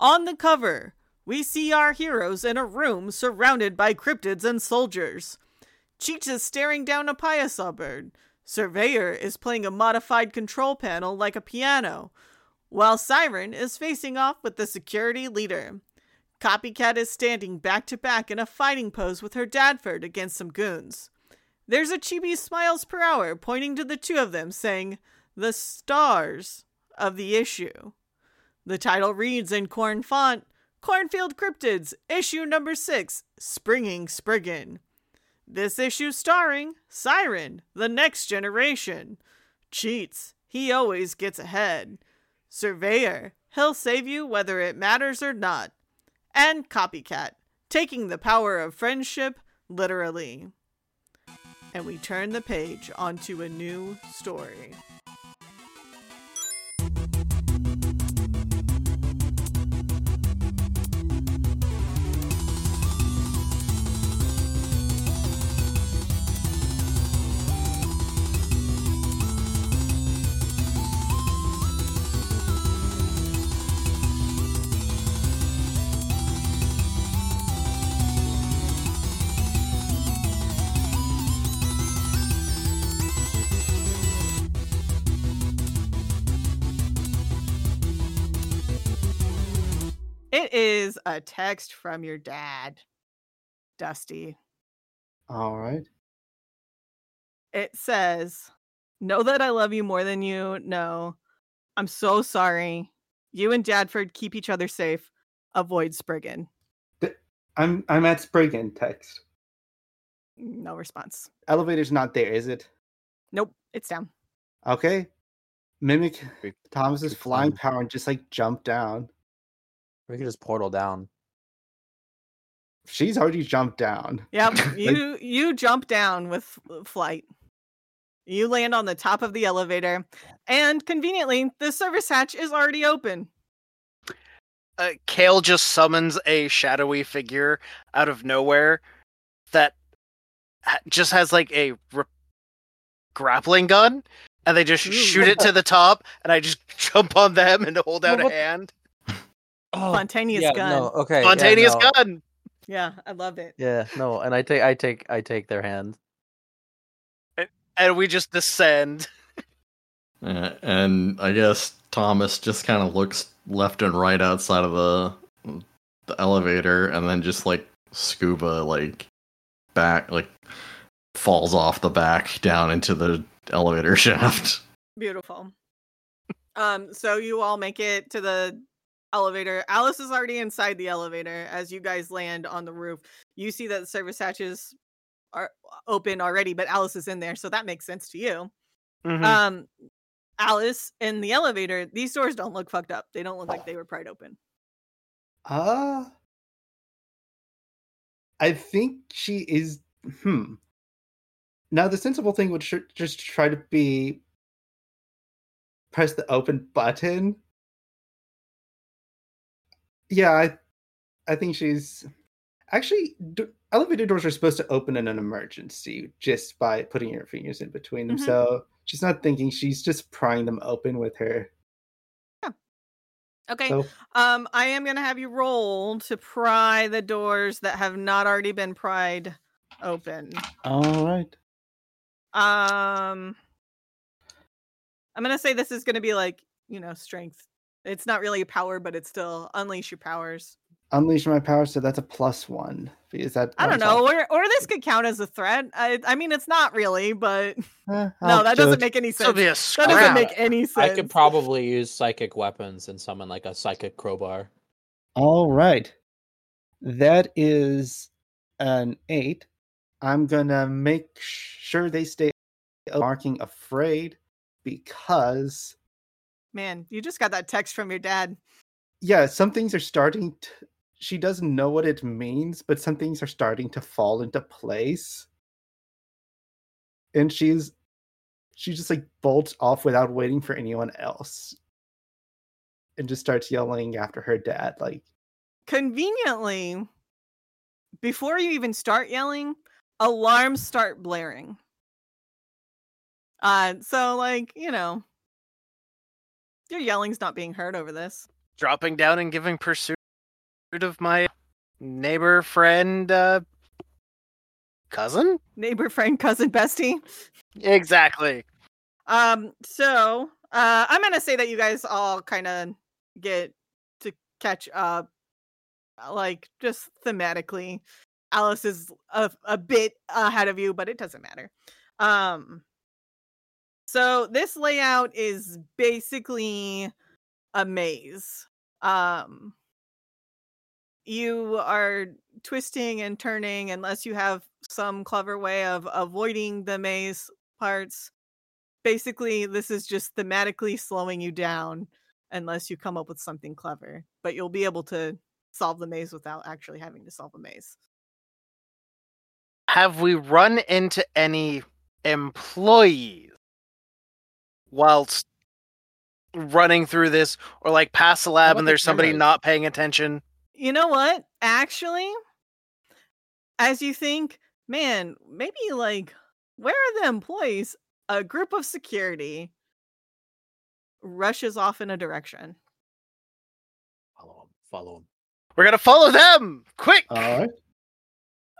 On the cover, we see our heroes in a room surrounded by cryptids and soldiers. Cheats is staring down a Piasa bird. Surveyor is playing a modified control panel like a piano, while Psyren is facing off with the security leader. Copycat is standing back to back in a fighting pose with her Dadford against some goons. There's a chibi smiles per hour pointing to the two of them, saying, The stars of the issue. The title reads in corn font Cornfield Cryptids, issue number six, Springing Spriggan. This issue starring Psyren, the next generation. Cheats, he always gets ahead. Surveyor, he'll save you whether it matters or not. And Copycat, taking the power of friendship literally. And we turn the page onto a new story. Is a text from your dad, Dusty. All right. It says, Know that I love you more than you know. I'm so sorry. You and Dadford keep each other safe. Avoid Spriggan. I'm I'm at Spriggan text. No response. Elevator's not there, is it? Nope, it's down. Okay. Mimic We- Thomas's flying power and just like jump down. We could just portal down. She's already jumped down. Yep, you you jump down with flight. You land on the top of the elevator, and conveniently, the service hatch is already open. uh, Kayl just summons a shadowy figure out of nowhere that ha- just has like a r- grappling gun, and they just shoot it to the top, and I just jump on them and hold out a hand. Oh, Spontaneous yeah, gun. no, okay. yeah, Spontaneous no. gun. Yeah, I love it. Yeah, no, and I take, I take, I take their hand. And we just descend. Uh, and I guess Thomas just kind of looks left and right outside of the the elevator, and then just like scuba like back like falls off the back down into the elevator shaft. Beautiful. Um, so you all make it to the elevator. Alice is already inside the elevator as you guys land on the roof. You see that the service hatches are open already, but Alice is in there, so that makes sense to you. Mhm. Um, Alice in the elevator. These doors don't look fucked up. They don't look like they were pried open. Uh I think she is hmm. Now the sensible thing would sh- just try to be press the open button. Yeah, I I think she's actually d- elevator doors are supposed to open in an emergency just by putting your fingers in between them. Mhm. So she's not thinking; she's just prying them open with her. Yeah. Okay. So Um, I am gonna have you roll to pry the doors that have not already been pried open. all right. Um, I'm gonna say this is gonna be like you know strength. It's not really a power, but it's still unleash your powers. Unleash my powers, so that's a plus one. Is that? I don't that's all- know, or or this could count as a threat. I I mean, it's not really, but Eh, no, that do doesn't make any sense. be a That doesn't make any sense. I could probably use psychic weapons and summon like a psychic crowbar. All right. That is an eight. I'm gonna make sure they stay marking afraid because Man, you just got that text from your dad. yeah, some things are starting to she doesn't know what it means, but some things are starting to fall into place. And she's she just like bolts off without waiting for anyone else. And just starts yelling after her dad, like, Conveniently, before you even start yelling, alarms start blaring. Uh, so like you know, your yelling's not being heard over this. dropping down and giving pursuit of my neighbor friend uh cousin? Neighbor, friend, cousin, bestie. Exactly. Um, so uh I'm gonna say that you guys all kind of get to catch up like just thematically. Alice is a, a bit ahead of you, but it doesn't matter. Um so this layout is basically a maze. Um you are twisting and turning unless you have some clever way of avoiding the maze parts basically this is just thematically slowing you down unless you come up with something clever but you'll be able to solve the maze without actually having to solve a maze Have we run into any employees whilst running through this or like past the lab and there's somebody not paying attention? you know what actually as you think man maybe like where are the employees a group of security rushes off in a direction Follow them. Follow them. We're gonna follow them! Quick! All right.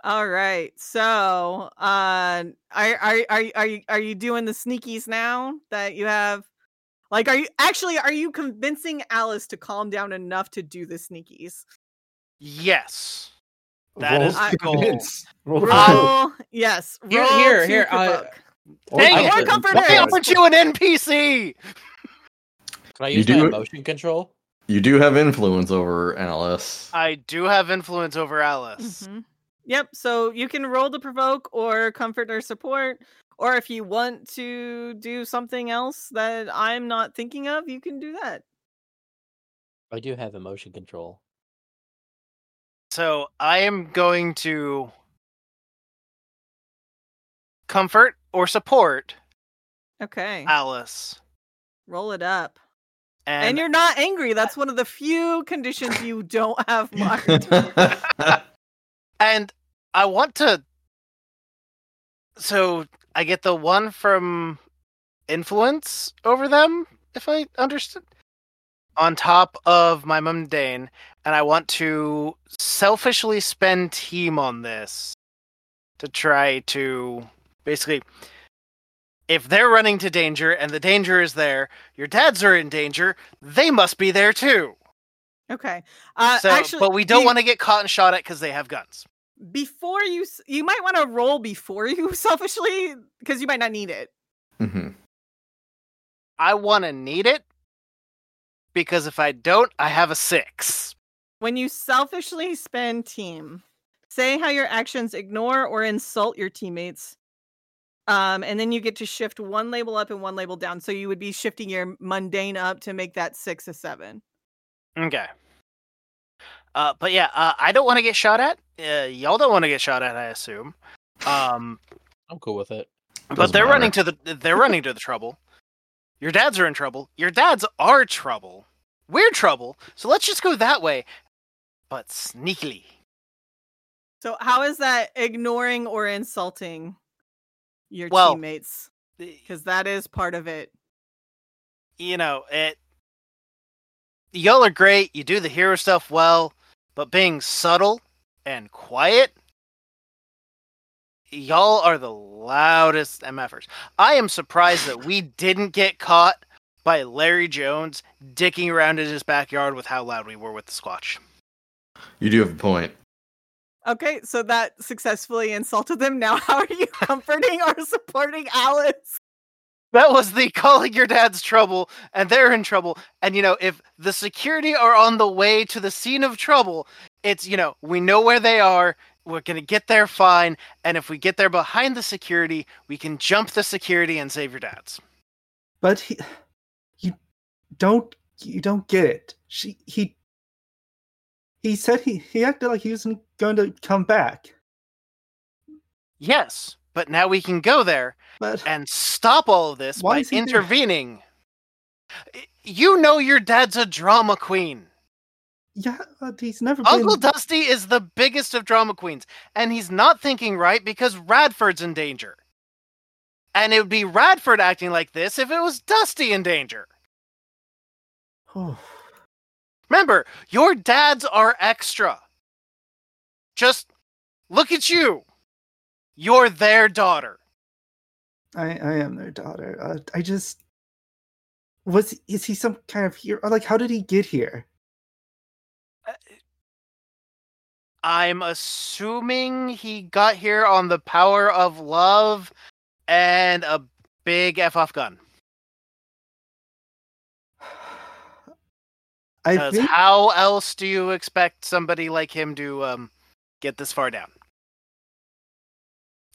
All right. So, uh, are are are are you are you doing the sneakies now that you have? Like, are you actually are you convincing Alice to calm down enough to do the sneakies? yes. That Roll is the goal. Roll Uh, Roll, yes. Here- Roll here- to here, I- provoke. Dang I it! would- comfort Why aren't you an NPC? Can I You use my do- emotion control? You do have influence over Alice. I do have influence over Alice. Mhm. Yep. So you can roll to provoke or comfort or support, or if you want to do something else that I'm not thinking of, you can do that. I do have emotion control. So I am going to comfort or support Okay. Alice. Roll it up. And, and you're not angry. That's one of the few conditions you don't have marked. and I want to so I get the one from influence over them, if I understood. On top of my mundane, and I want to selfishly spend team on this to try to basically if they're running to danger and the danger is there, your dads are in danger, they must be there too. okay. Uh, so, actually, but we don't want to get caught and shot at because they have guns. Before you. You might want to roll before you selfishly, because you might not need it. Mhm. I want to need it because if I don't, I have a six. When you selfishly spend team, say how your actions ignore or insult your teammates. Um, and then you get to shift one label up and one label down. So you would be shifting your mundane up to make that six a seven. Okay. Uh, but yeah, uh, I don't want to get shot at. Uh, y'all don't want to get shot at, I assume. Um, I'm cool with it. but Doesn't they're matter. running to the they're running to the trouble. Your dads are in trouble. Your dads are trouble. We're trouble. So let's just go that way, but sneakily. So how is that ignoring or insulting your Well, teammates? Because that is part of it. you know, it y'all are great, you do the hero stuff well, but being subtle and quiet, y'all are the loudest MFers. I am surprised that we didn't get caught by Larry Jones dicking around in his backyard with how loud we were with the squatch. You do have a point. Okay, so that successfully insulted them. Now, how are you comforting or supporting Alice? That was the calling your dad's trouble, and they're in trouble. And you know, if the security are on the way to the scene of trouble, it's you know, we know where they are. We're gonna get there fine, and if we get there behind the security, we can jump the security and save your dads. But he, you don't, you don't get it. She, he, he said he, he acted like he wasn't going to come back. Yes, but now we can go there But and stop all of this by he there? intervening. You know your dad's a drama queen. Yeah, but he's never Uncle been. Dusty is the biggest of drama queens, and he's not thinking right because Radford's in danger. And it would be Radford acting like this if it was Dusty in danger. Remember, your dads are extra. Just look at you. You're their daughter. I, I am their daughter. Uh, I just was. Is he some kind of hero? Like, how did he get here? I'm assuming he got here on the power of love and a big F off gun. I Because think how else do you expect somebody like him to um, get this far down?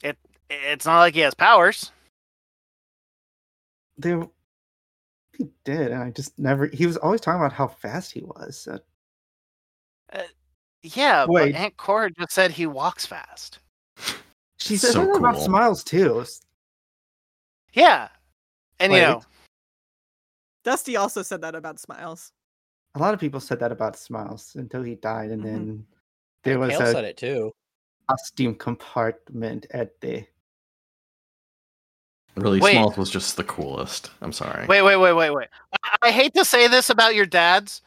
It it's not like he has powers. they he did, and I just never. He was always talking about how fast he was. So Yeah, Wait. but Aunt Cora just said he walks fast. she said So something about smiles too. Yeah, and you know, Dusty also said that about smiles. A lot of people said that about smiles until he died, and Mhm. then there was Kayl a said it too. costume compartment at the. Really, Wait. Smalls was just the coolest. I'm sorry. wait, wait, wait, wait, wait. I, I hate to say this about your dads,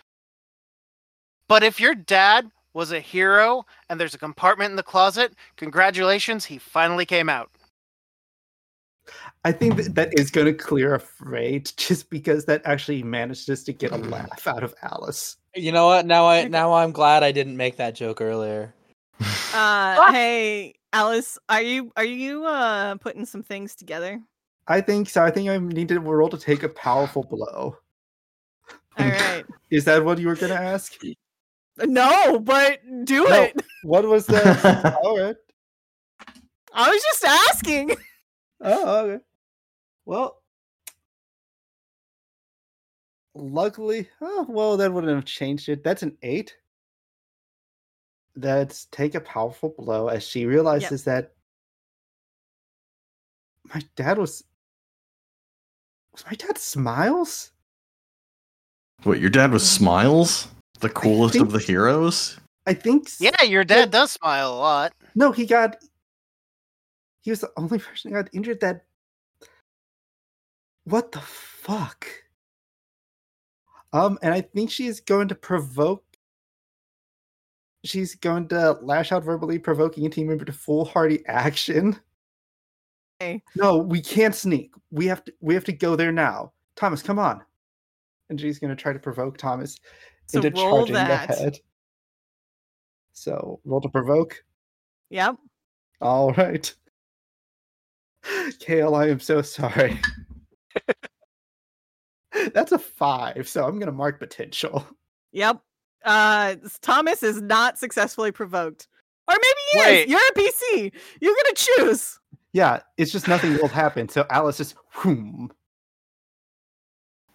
but if your dad was a hero and there's a compartment in the closet, congratulations, he finally came out. I think that, that is going to clear a freight just because that actually managed us to get a laugh out of Alice. You know what? Now I now I'm glad I didn't make that joke earlier. Uh, hey, Alice, are you are you uh putting some things together? I think so. I think I need to roll to take a powerful blow. All right. Is that what you were going to ask? No, but do No. it. What was the? Oh, All right. I was just asking. Oh, okay. Well, luckily, oh well, that wouldn't have changed it. That's an eight. That's take a powerful blow as she realizes that my dad was. Was my dad Smiles? What, your dad was mm. Smiles, the coolest of the heroes. I think. s- Yeah, your dad does smile a lot. No, he got. He was the only person who got injured that. What the fuck? Um, and I think she's going to provoke. She's going to lash out verbally, provoking a team member to foolhardy action. Okay. No, we can't sneak. We have to. We have to go there now. Thomas, come on. And she's going to try to provoke Thomas So into roll charging that. the head. So roll to provoke. Yep. All right. Kayl, I am so sorry. That's a five, so I'm gonna mark potential. Yep. Uh, Thomas is not successfully provoked, or maybe he Wait. is. You're a PC. You're gonna choose. Yeah, it's just nothing will happen. So Alice just whoom.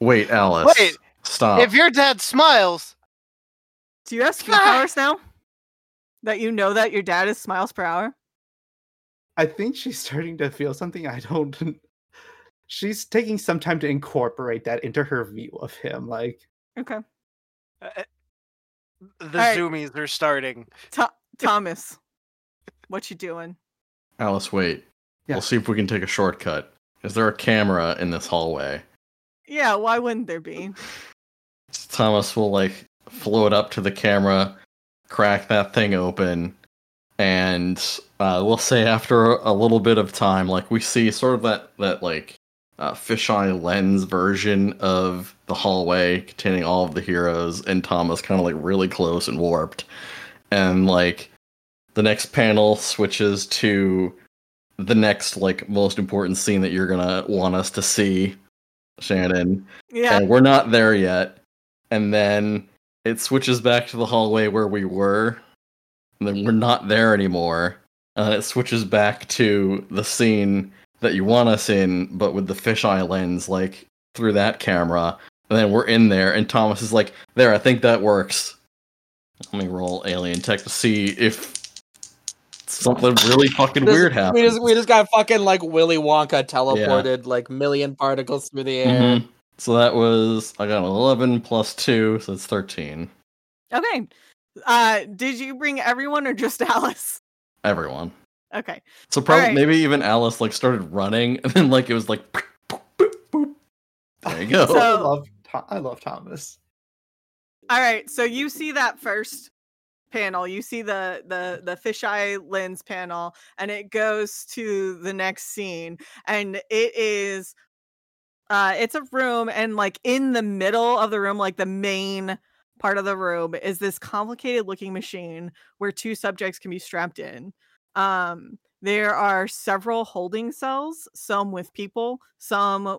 Wait, Alice. Wait, Stop. if your dad smiles, Do you have speed powers now? That you know that your dad is smiles per hour. I think she's starting to feel something I don't she's taking some time to incorporate that into her view of him. Like Okay. uh, the Alright. zoomies are starting. Tho- Thomas, what you doing? Alice, wait. Yeah. We'll see if we can take a shortcut. Is there a camera in this hallway? Yeah, why wouldn't there be? Thomas will like float up to the camera, crack that thing open, and uh, we'll say after a little bit of time, like we see sort of that that like uh, fisheye lens version of the hallway containing all of the heroes, and Thomas kind of like really close and warped, and like the next panel switches to the next like most important scene that you're gonna want us to see, Shannon Yeah. and we're not there yet. And then it switches back to the hallway where we were, and then we're not there anymore. And it switches back to the scene that you want us in, but with the fisheye lens, like through that camera. And then we're in there, and Thomas is like, "There, I think that works." Let me roll alien tech to see if something really fucking This- weird happens. We just we just got fucking like Willy Wonka teleported like million particles through the air. Mhm. So that was I got an eleven plus two, so it's thirteen. Okay. Uh, did you bring everyone or just Alice? Everyone. Okay. So probably Alright. maybe even Alice like started running, and then like it was like, boop, boop, boop, boop. there you go. So- I love I love Thomas. All right, so you see that first panel. You see the the the fisheye lens panel, and it goes to the next scene, and it is, uh, it's a room, and like in the middle of the room, like the main part of the room, is this complicated looking machine where two subjects can be strapped in. Um, there are several holding cells, some with people, some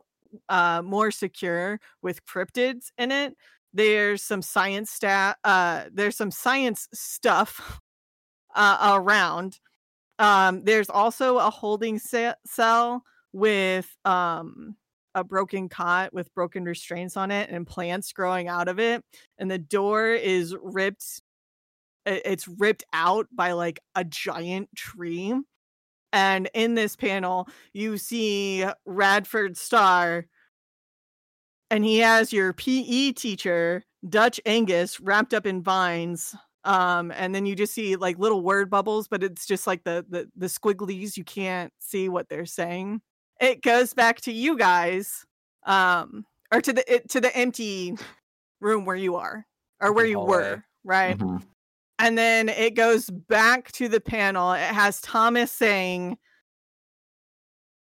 uh more secure with cryptids in it there's some science stat uh there's some science stuff uh around um there's also a holding ce- cell with um a broken cot with broken restraints on it and plants growing out of it and the door is ripped it's ripped out by like a giant tree and in this panel you see radford star and he has your PE teacher, Dutch Angus, wrapped up in vines. Um, and then you just see like little word bubbles, but it's just like the the the squigglies. You can't see what they're saying. It goes back to you guys, um, or to the it, to the empty room where you are, or where you were, right? Mhm. And then it goes back to the panel. It has Thomas saying,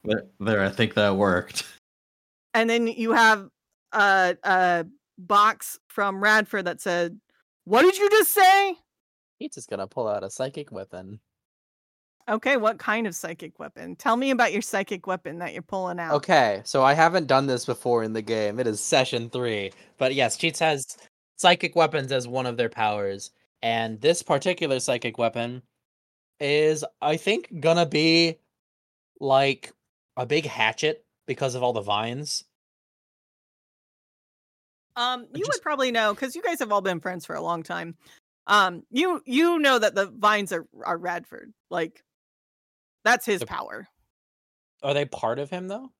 There, there, I think that worked. and then you have a a box from Radford that said, "What did you just say?" He's just gonna pull out a psychic weapon. Okay, what kind of psychic weapon? Tell me about your psychic weapon that you're pulling out. Okay, so I haven't done this before in the game. It is session three. But yes, Cheats has psychic weapons as one of their powers. And this particular psychic weapon is, I think, gonna be like a big hatchet because of all the vines. Um, you just- would probably know because you guys have all been friends for a long time. Um, you you know that the vines are are Radford. Like, that's his The- power. Are they part of him though?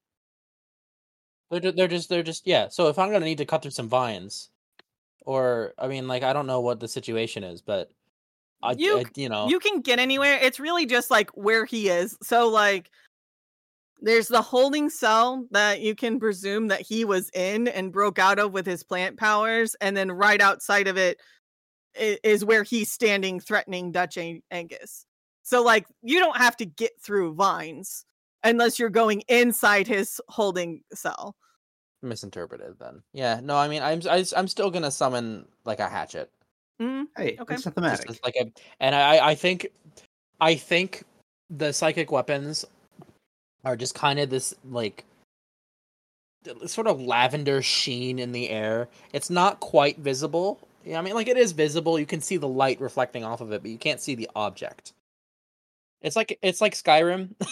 They're they're just they're just yeah. So if I'm gonna need to cut through some vines, or I mean, like I don't know what the situation is, but I You I- you know You can get anywhere. It's really just like where he is. So like there's the holding cell that you can presume that he was in and broke out of with his plant powers and then right outside of it is where he's standing threatening Dutch Angus. So like you don't have to get through vines unless you're going inside his holding cell. misinterpreted then. Yeah, no, I mean I'm I, I'm still gonna summon like a hatchet. Mm, Hey, Okay. it's just thematic. as, like a and I I think I think the psychic weapons are just kind of this like sort of lavender sheen in the air. It's not quite visible. Yeah, I mean like it is visible. You can see the light reflecting off of it, but you can't see the object. It's like it's like Skyrim.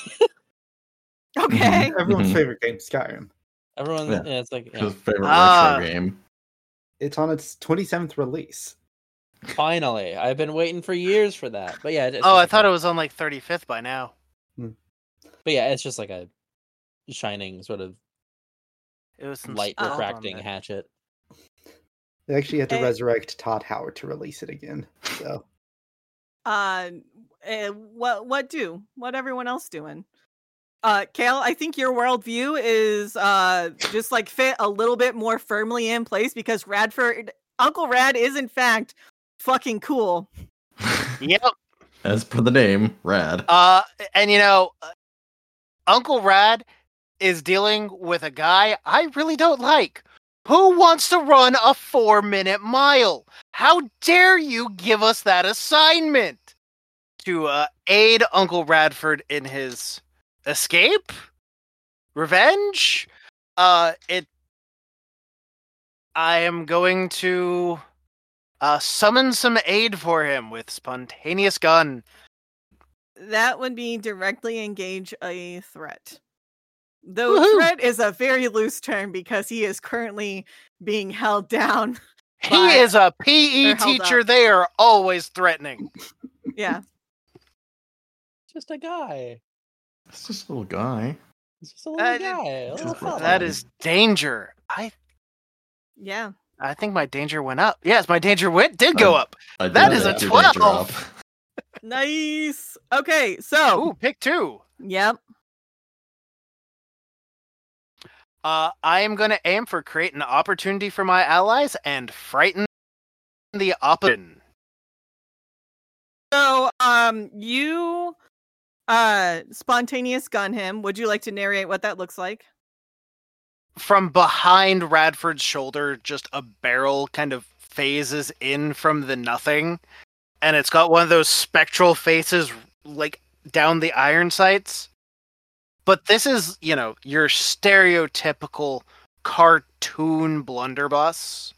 Okay. Everyone's Mhm. favorite game, Skyrim. Everyone, Yeah. yeah. it's like yeah. His favorite Ah. retro game. It's on its 27th release. finally. I've been waiting for years for that. But yeah, it's Oh, I thought a- it was on like 35th by now. But yeah, it's just like a shining sort of It was light stuff refracting hatchet. They actually had to Eh. resurrect Todd Howard to release it again. So Uh, what what do? What everyone else doing? Uh, Kayl, I think your worldview is uh just like fit a little bit more firmly in place because Radford, Uncle Rad, is in fact fucking cool. Yep. As per the name, Rad. Uh, and you know, uh, Uncle Rad is dealing with a guy I really don't like. Who wants to run a four minute mile? How dare you give us that assignment to uh, aid Uncle Radford in his escape, revenge? Uh, it. I am going to uh, summon some aid for him with spontaneous gun. That would be directly engage a threat. Though Woohoo! threat is a very loose term because he is currently being held down. He But- is a PE teacher. They are always threatening. Yeah. Just a guy. It's just a little guy. It's just a little That- guy. A little That is danger. I Yeah. I think my danger went up. Yes, my danger went did go Um, up. I That is a take 12. Nice. Okay, so Ooh, pick two. yep. Uh, I am going to aim for create an opportunity for my allies and frighten the opposite. So, um, you, uh, spontaneous gun him. Would you like to narrate what that looks like? From behind Radford's shoulder, just a barrel kind of phases in from the nothing, and it's got one of those spectral faces like down the iron sights. But this is, you know, your stereotypical cartoon blunderbuss.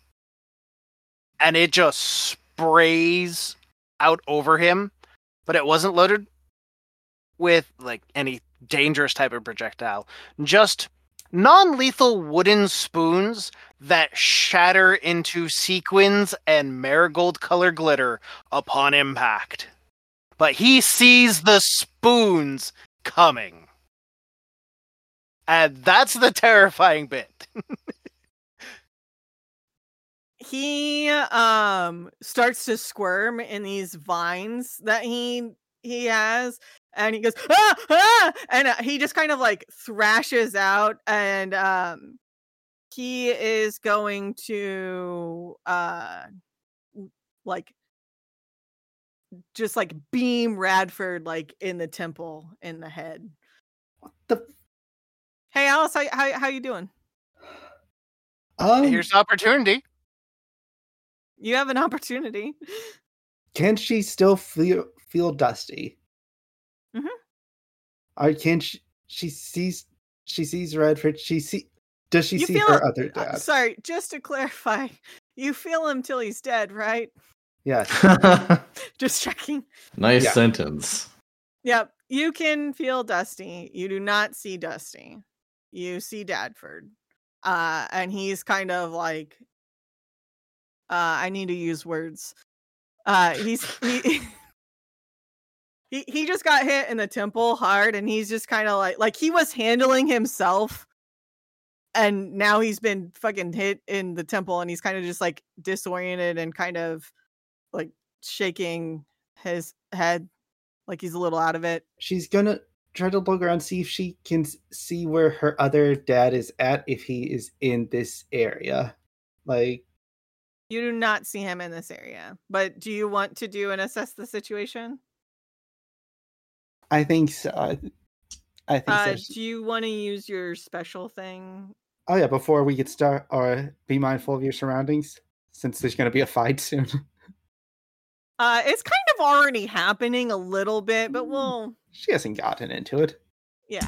And it just sprays out over him, but it wasn't loaded with like any dangerous type of projectile. Just non-lethal wooden spoons that shatter into sequins and marigold color glitter upon impact. But he sees the spoons coming. And that's the terrifying bit. he um starts to squirm in these vines that he he has and he goes ah, ah! and uh, he just kind of like thrashes out and um he is going to uh like just like beam radford like in the temple in the head What the? hey alice how, how, how you doing Um, Here's the opportunity. you have an opportunity can she still feel feel dusty? Mhm. Or can she? She sees. She sees Redford. She see. Does she You see feel- her other Uh, dad? sorry just to clarify you feel him till he's dead right Yes. just checking nice Yeah. sentence. Yep, you can feel Dusty. You do not see Dusty. You see Dadford. Uh and he's kind of like uh I need to use words. Uh he's he He, he just got hit in the temple hard and he's just kind of like like he was handling himself and now he's been fucking hit in the temple and he's kind of just like disoriented and kind of like shaking his head like he's a little out of it She's gonna try to look around, see if she can see where her other dad is at, if he is in this area. Like, You do not see him in this area. But do you want to do and assess the situation? I think so. I, I think Uh, so. do you want to use your special thing? Oh yeah, before we get start, or be mindful of your surroundings, since there's gonna be a fight soon. Uh, it's kind of already happening a little bit, but Mm. we'll she hasn't gotten into it. yeah.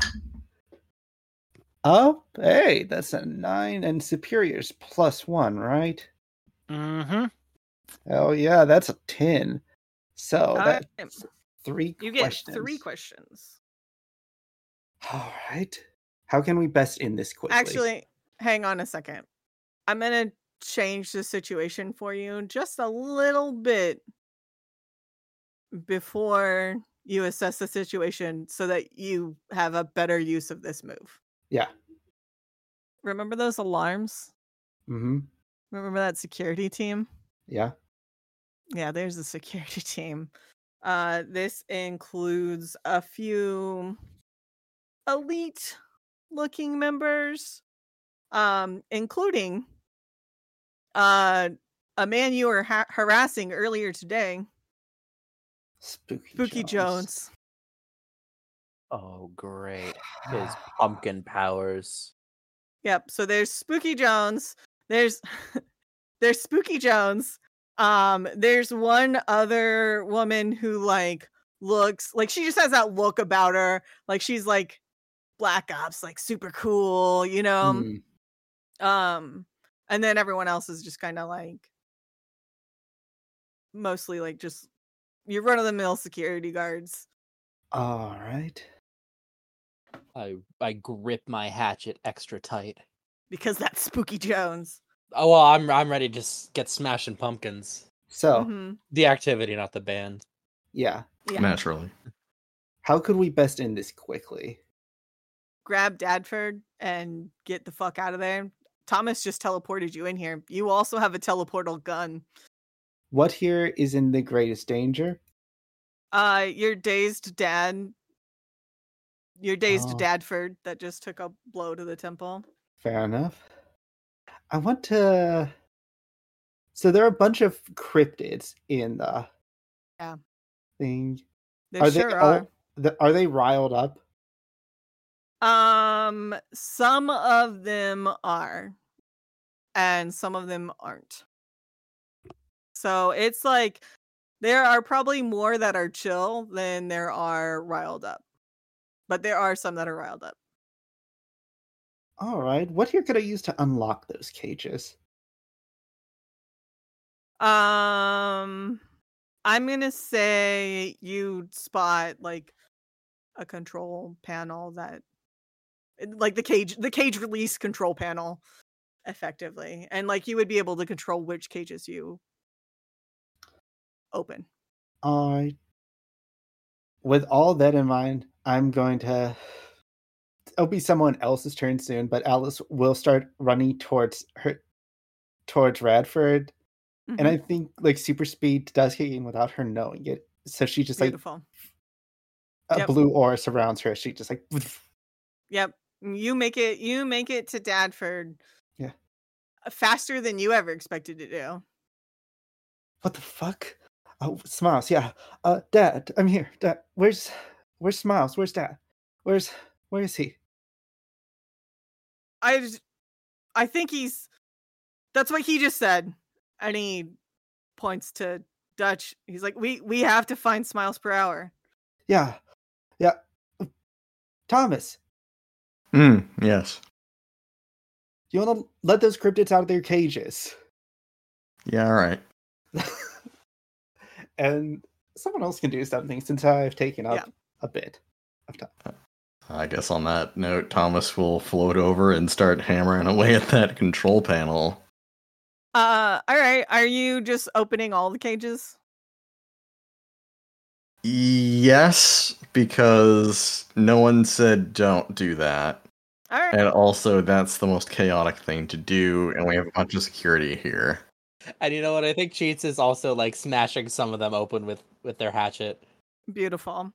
Oh, hey, that's a nine and superiors plus one, right? Mm-hmm. Oh yeah, that's a ten. So Alright. Three You get questions. three questions. All right. How can we best end this quickly? Actually, hang on a second. I'm gonna change the situation for you just a little bit before you assess the situation so that you have a better use of this move. yeah. Remember those alarms? Mm-hmm. Remember that security team? Yeah. Yeah, there's the security team. Uh, this includes a few elite looking members, um, including uh, a man you were ha- harassing earlier today, Spooky, Spooky Jones. Oh, great. His pumpkin powers. Yep. So there's Spooky Jones. There's there's Spooky Jones. Um, there's one other woman who like looks like she just has that look about her, like she's like Black Ops, like super cool, you know. Hmm. Um, and then everyone else is just kind of like mostly like just your run of the mill security guards. All right. I I grip my hatchet extra tight. Because that's Spooky Jones. Oh well, I'm I'm ready to s- get smashing pumpkins. So Mhm. The activity, not the band. yeah, Yeah. Naturally. how could we best end this quickly? grab Dadford and get the fuck out of there. Thomas just teleported you in here. You also have a teleportal gun. What here is in the greatest danger? Uh your dazed dad your dazed Oh. Dadford that just took a blow to the temple. Fair enough. I want to So there are a bunch of cryptids in the Yeah. thing. They are sure they are. all are they riled up? Um, some of them are, and some of them aren't. So it's like there are probably more that are chill than there are riled up, but there are some that are riled up. All right. What here could I use to unlock those cages? Um, I'm gonna say you'd spot like a control panel that, eh, like the cage, the cage release control panel, effectively, and like you would be able to control which cages you open. All right. with all that in mind, I'm going to it'll be someone else's turn soon, but Alice will start running towards her towards Radford. And I think like super speed does kick in without her knowing it. So she just like beautiful. a Yep. blue aura surrounds her. She just like Yep, you make it. You make it to Dadford. Yeah. uh, faster than you ever expected to do. what the fuck? Oh, Smiles, yeah. Uh Dad, I'm here. Dad, where's where's Smiles? Where's Dad? Where's where is he? I, just- I think he's. That's what he just said, and he points to Dutch. He's like, "We we have to find Smiles per hour." Yeah. Yeah. Thomas, Hmm. Yes. you wanna let those cryptids out of their cages? Yeah. All right. and someone else can do something since I've taken up Yeah. a bit of time. I guess on that note, Thomas will float over and start hammering away at that control panel. Uh, all right. Are you just opening all the cages? Yes, because no one said don't do that. All right. And also, that's the most chaotic thing to do, and we have a bunch of security here. And you know what? I think Cheats is also like smashing some of them open with with their hatchet. Beautiful.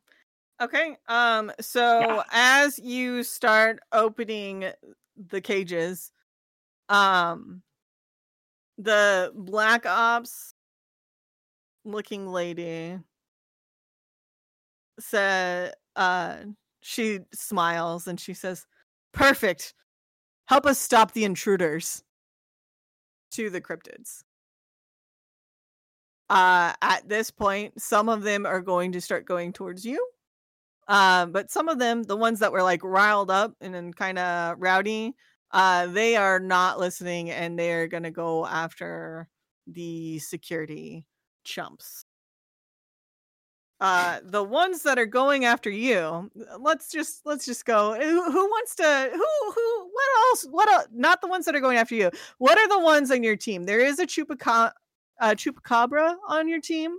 Okay. Um so as you start opening the cages, um the black ops looking lady said uh she smiles and she says, "Perfect. Help us stop the intruders." To the cryptids. Uh at this point, some of them are going to start going towards you. Uh, but some of them, the ones that were like riled up and then kind of rowdy, uh, they are not listening and they're gonna go after the security chumps. Uh, the ones that are going after you, let's just let's just go. Who, wants to? Who who? What else? What? el not the ones that are going after you. What are the ones on your team? There is a chupaca, uh, chupacabra on your team.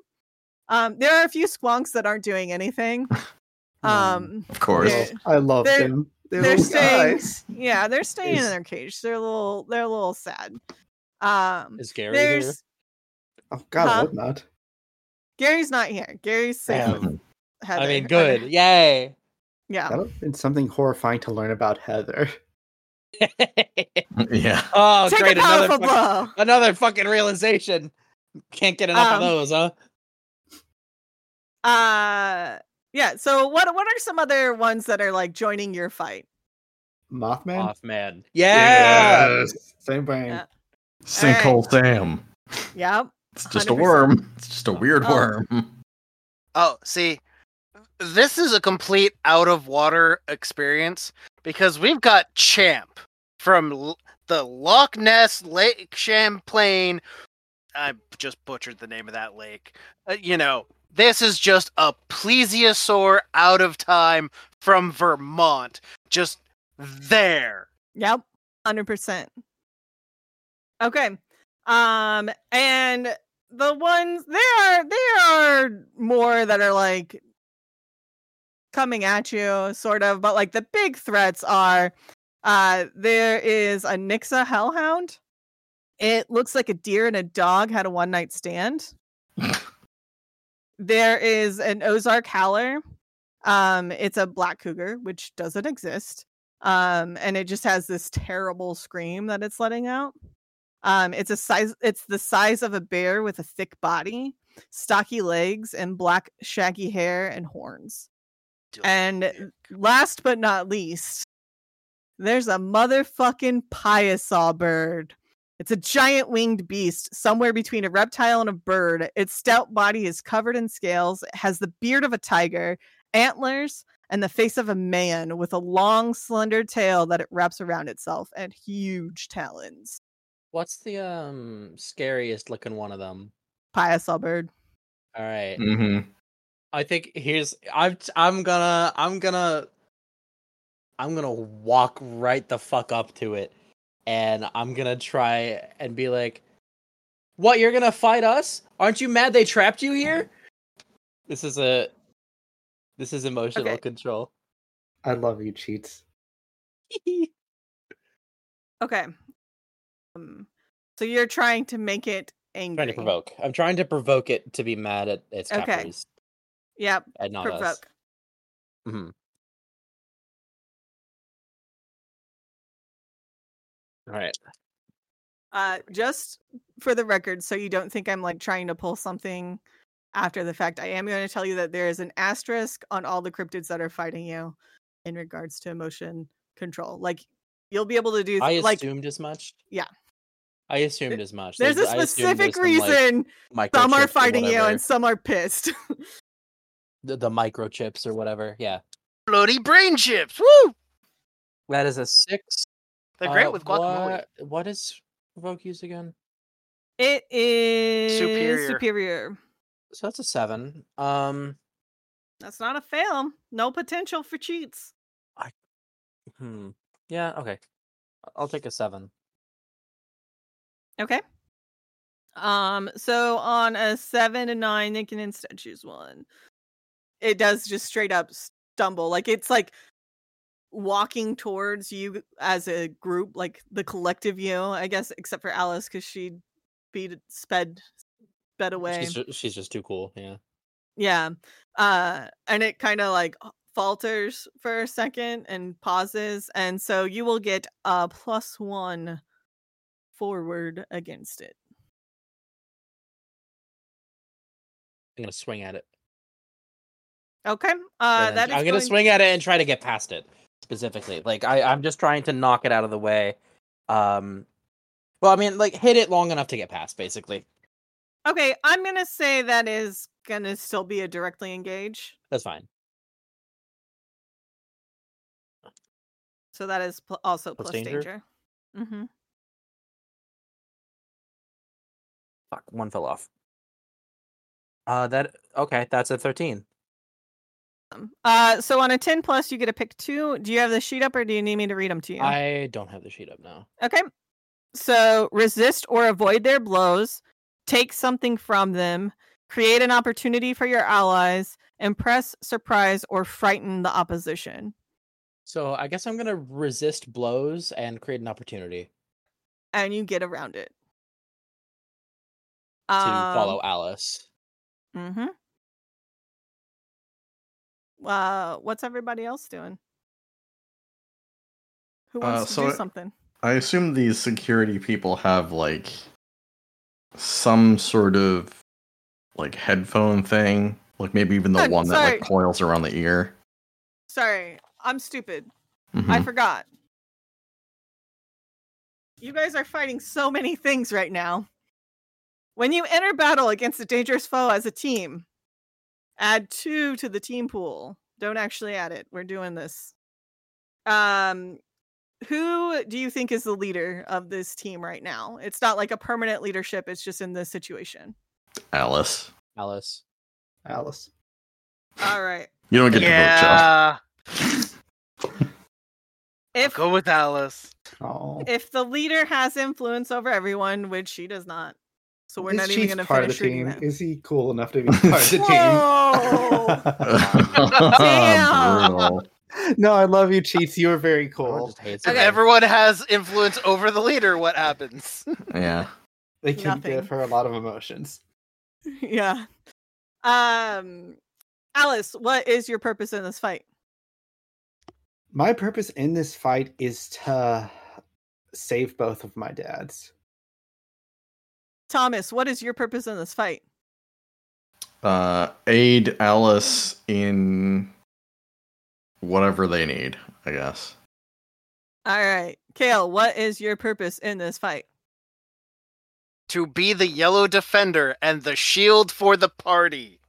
Um, there are a few squonks that aren't doing anything. Um, Of course. I love They're- them. They're, they're staying- guys. yeah, they're staying in their cage. They're a little, they're a little sad. Um, Is Gary here? Oh God, I Huh? hope not. Gary's not here. Gary's safe. Heather. I mean, Heather- good. Yay. Yeah. That would have been something horrifying to learn about Heather. yeah. oh, Take great! Another powerful fucking, blow. another fucking realization. Can't get enough Um, of those, huh? Uh, yeah. So what? What are some other ones that are like joining your fight? Mothman. Mothman. man. Yeah. Yes. Same thing. Yeah. Sinkhole Sam. Yep. It's just a 100%. worm. It's just a weird Oh. worm. Oh, see, this is a complete out of water experience because we've got Champ from L- the Loch Ness Lake Champlain. I just butchered the name of that lake. Uh, you know, this is just a plesiosaur out of time from Vermont. Just there. Yep. Hundred percent. Okay. Um, and the ones they are they are more that are like coming at you, sort of, but like the big threats are uh there is a Nixa Hellhound. It looks like a deer and a dog had a one night stand. there is an Ozark Howler. Um, it's a black cougar, which doesn't exist um and it just has this terrible scream that it's letting out Um, it's a size. It's the size of a bear with a thick body, stocky legs, and black shaggy hair and horns. And last but not least, there's a motherfucking Piasa bird. It's a giant winged beast, somewhere between a reptile and a bird. Its stout body is covered in scales. It has the beard of a tiger, antlers, and the face of a man with a long, slender tail that it wraps around itself and huge talons. What's the um scariest looking one of them? Piasa bird. All right. Mm-hmm. I think here's I'm I'm gonna I'm gonna I'm gonna walk right the fuck up to it and I'm gonna try and be like What, you're gonna fight us? Aren't you mad they trapped you here? This is a this is emotional Okay. control. I love you, cheats. Okay. Um, so you're trying to make it angry. trying to provoke. I'm trying to provoke it to be mad at its Okay. captors Yep. and not us. provoke. All right. Uh, just for the record, so you don't think I'm like trying to pull something after the fact, I am going to tell you that there is an asterisk on all the cryptids that are fighting you in regards to emotion control. Like you'll be able to do I like assumed as much. Yeah. I assumed as much. there's a I assumed specific there's some, like, reason some are fighting you and some are pissed. the, the microchips or whatever. Yeah, Bloody brain chips. Woo! that is a six. They're great Uh, with guacamole. What, what is provoke used again? it is Superior. superior. So that's a seven. Um, That's not a fail. No potential for cheats. I, hmm. Yeah. Okay. I'll take a seven. Okay. Um, so on a seven and nine, they can instead choose one. It does just straight up stumble. Like it's like walking towards you as a group, like the collective you, I guess, except for Alice, because she beat sped sped away. She's ju- she's just too cool. Yeah. Yeah. Uh and it kind of like falters for a second and pauses and so you will get a plus 1 forward against it. I'm gonna swing at it. Okay. Uh that is I'm gonna going- swing at it and try to get past it specifically. Like I, I'm just trying to knock it out of the way. Um, well, I mean, like hit it long enough to get past, basically. Okay, I'm to say that is to still be a directly engage. That's fine. So that is pl- also Plus plus danger? danger. Mhm. Fuck, one fell off. Uh, that okay. That's a thirteen. Uh so on a 10 plus you get to pick 2. Do you have the sheet up or do you need me to read them to you? I don't have the sheet up now. Okay. So resist or avoid their blows, take something from them, create an opportunity for your allies, impress, surprise, or frighten the opposition. So I guess I'm gonna resist blows and create an opportunity And you get around it. to Um, follow Alice. Mm-hmm. Uh, what's everybody else doing? Who Uh, wants to so do something? I assume these security people have like some sort of like headphone thing, like maybe even the Uh, one that like coils around the ear. Sorry, I'm stupid. I Mhm. forgot. You guys are fighting so many things right now. When you enter battle against a dangerous foe as a team, add two to the team pool. Don't actually add it. We're doing this. Um, who do you think is the leader of this team right now? It's not like a permanent leadership. It's just in this situation. Alice, Alice. Alice. All right. you don't get to vote, Chuck. Yeah, If go with Alice. Oh, if the leader has influence over everyone, which she does not, so we're Is not even Cheats going to part of finish the reading team. that. Is he cool enough to be part of the Whoa! Damn. Team? no, I love you, Cheats. You are very cool. just If Okay. everyone has influence over the leader, what happens? Yeah. They can Nothing. give her a lot of emotions. yeah. Um, Alice, what is your purpose in this fight? My purpose in this fight is to save both of my dads. Thomas, what is your purpose in this fight? Uh, aid Alice in whatever they need, I guess. All right. Kayl, what is your purpose in this fight? To be the yellow defender and the shield for the party.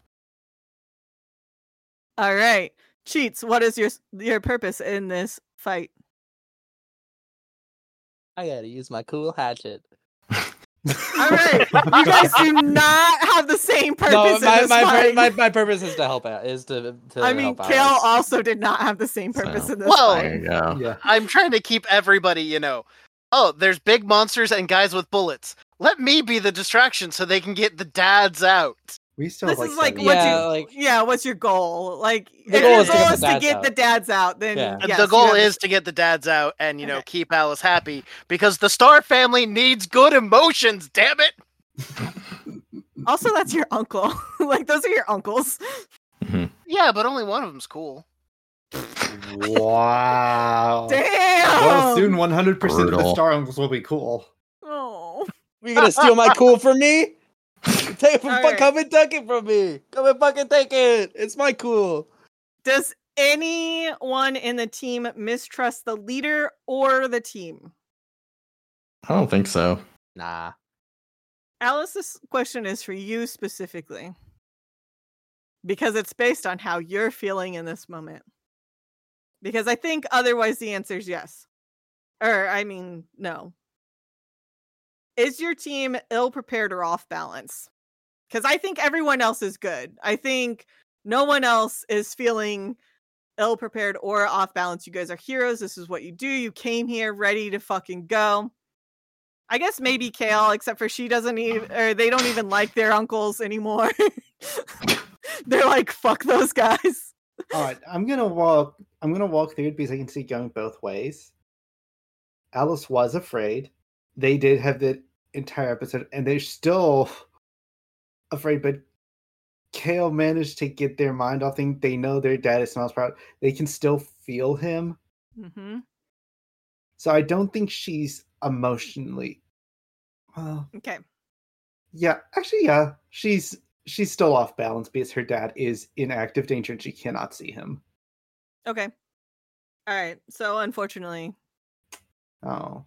All right. Cheats, what is your your purpose in this fight? I gotta use my cool hatchet. All right. You guys do not have the same purpose No, in my this my, fight. my my purpose is to help out. Is to to I mean, help Kayl Alice. also did not have the same purpose So- in this Well, fight. There you go. Yeah. I'm trying to keep everybody, you know. Oh, there's big monsters and guys with bullets. Let me be the distraction so they can get the dads out. We still This have, is like, like what Yeah, you like- yeah. What's your goal? Like, The if goal your is to get goal the is to dads get out. the dads out, then Yeah. yes, the goal is to get the dads out and, you know, Okay. keep Alice happy because the Star family needs good emotions, damn it. Also, that's your uncle. like, those are your uncles. Mhm. Yeah, but only one of them's cool. Wow. Damn. Well, soon 100% of the Star Uncles will be cool. Oh. You gonna steal my cool from me? Take it from, Alright. come and take it from me. Come and fucking take it. It's my cool. Does anyone in the team mistrust the leader or the team? I don't think so. Nah. Alice, this question is for you specifically because it's based on how you're feeling in this moment. Because I think otherwise the answer is yes. Or, I mean, no. Is your team ill prepared or off balance? Because I think everyone else is good. I think no one else is feeling ill prepared or off balance. You guys are heroes. This is what you do. You came here ready to fucking go. I guess maybe Kayl, except for she doesn't even, or they don't even like their uncles anymore. They're like, fuck those guys. All right, I'm gonna walk. I'm gonna walk through it because I can see going both ways. Alice was afraid. They did have the entire episode, and they're still afraid. But Kayl managed to get their mind off things. They know their dad is not proud. They can still feel him. Mm-hmm. So I don't think she's emotionally. Well, Okay. yeah, actually, yeah, she's she's still off balance because her dad is in active danger and she cannot see him. Okay. All right. So unfortunately, Oh,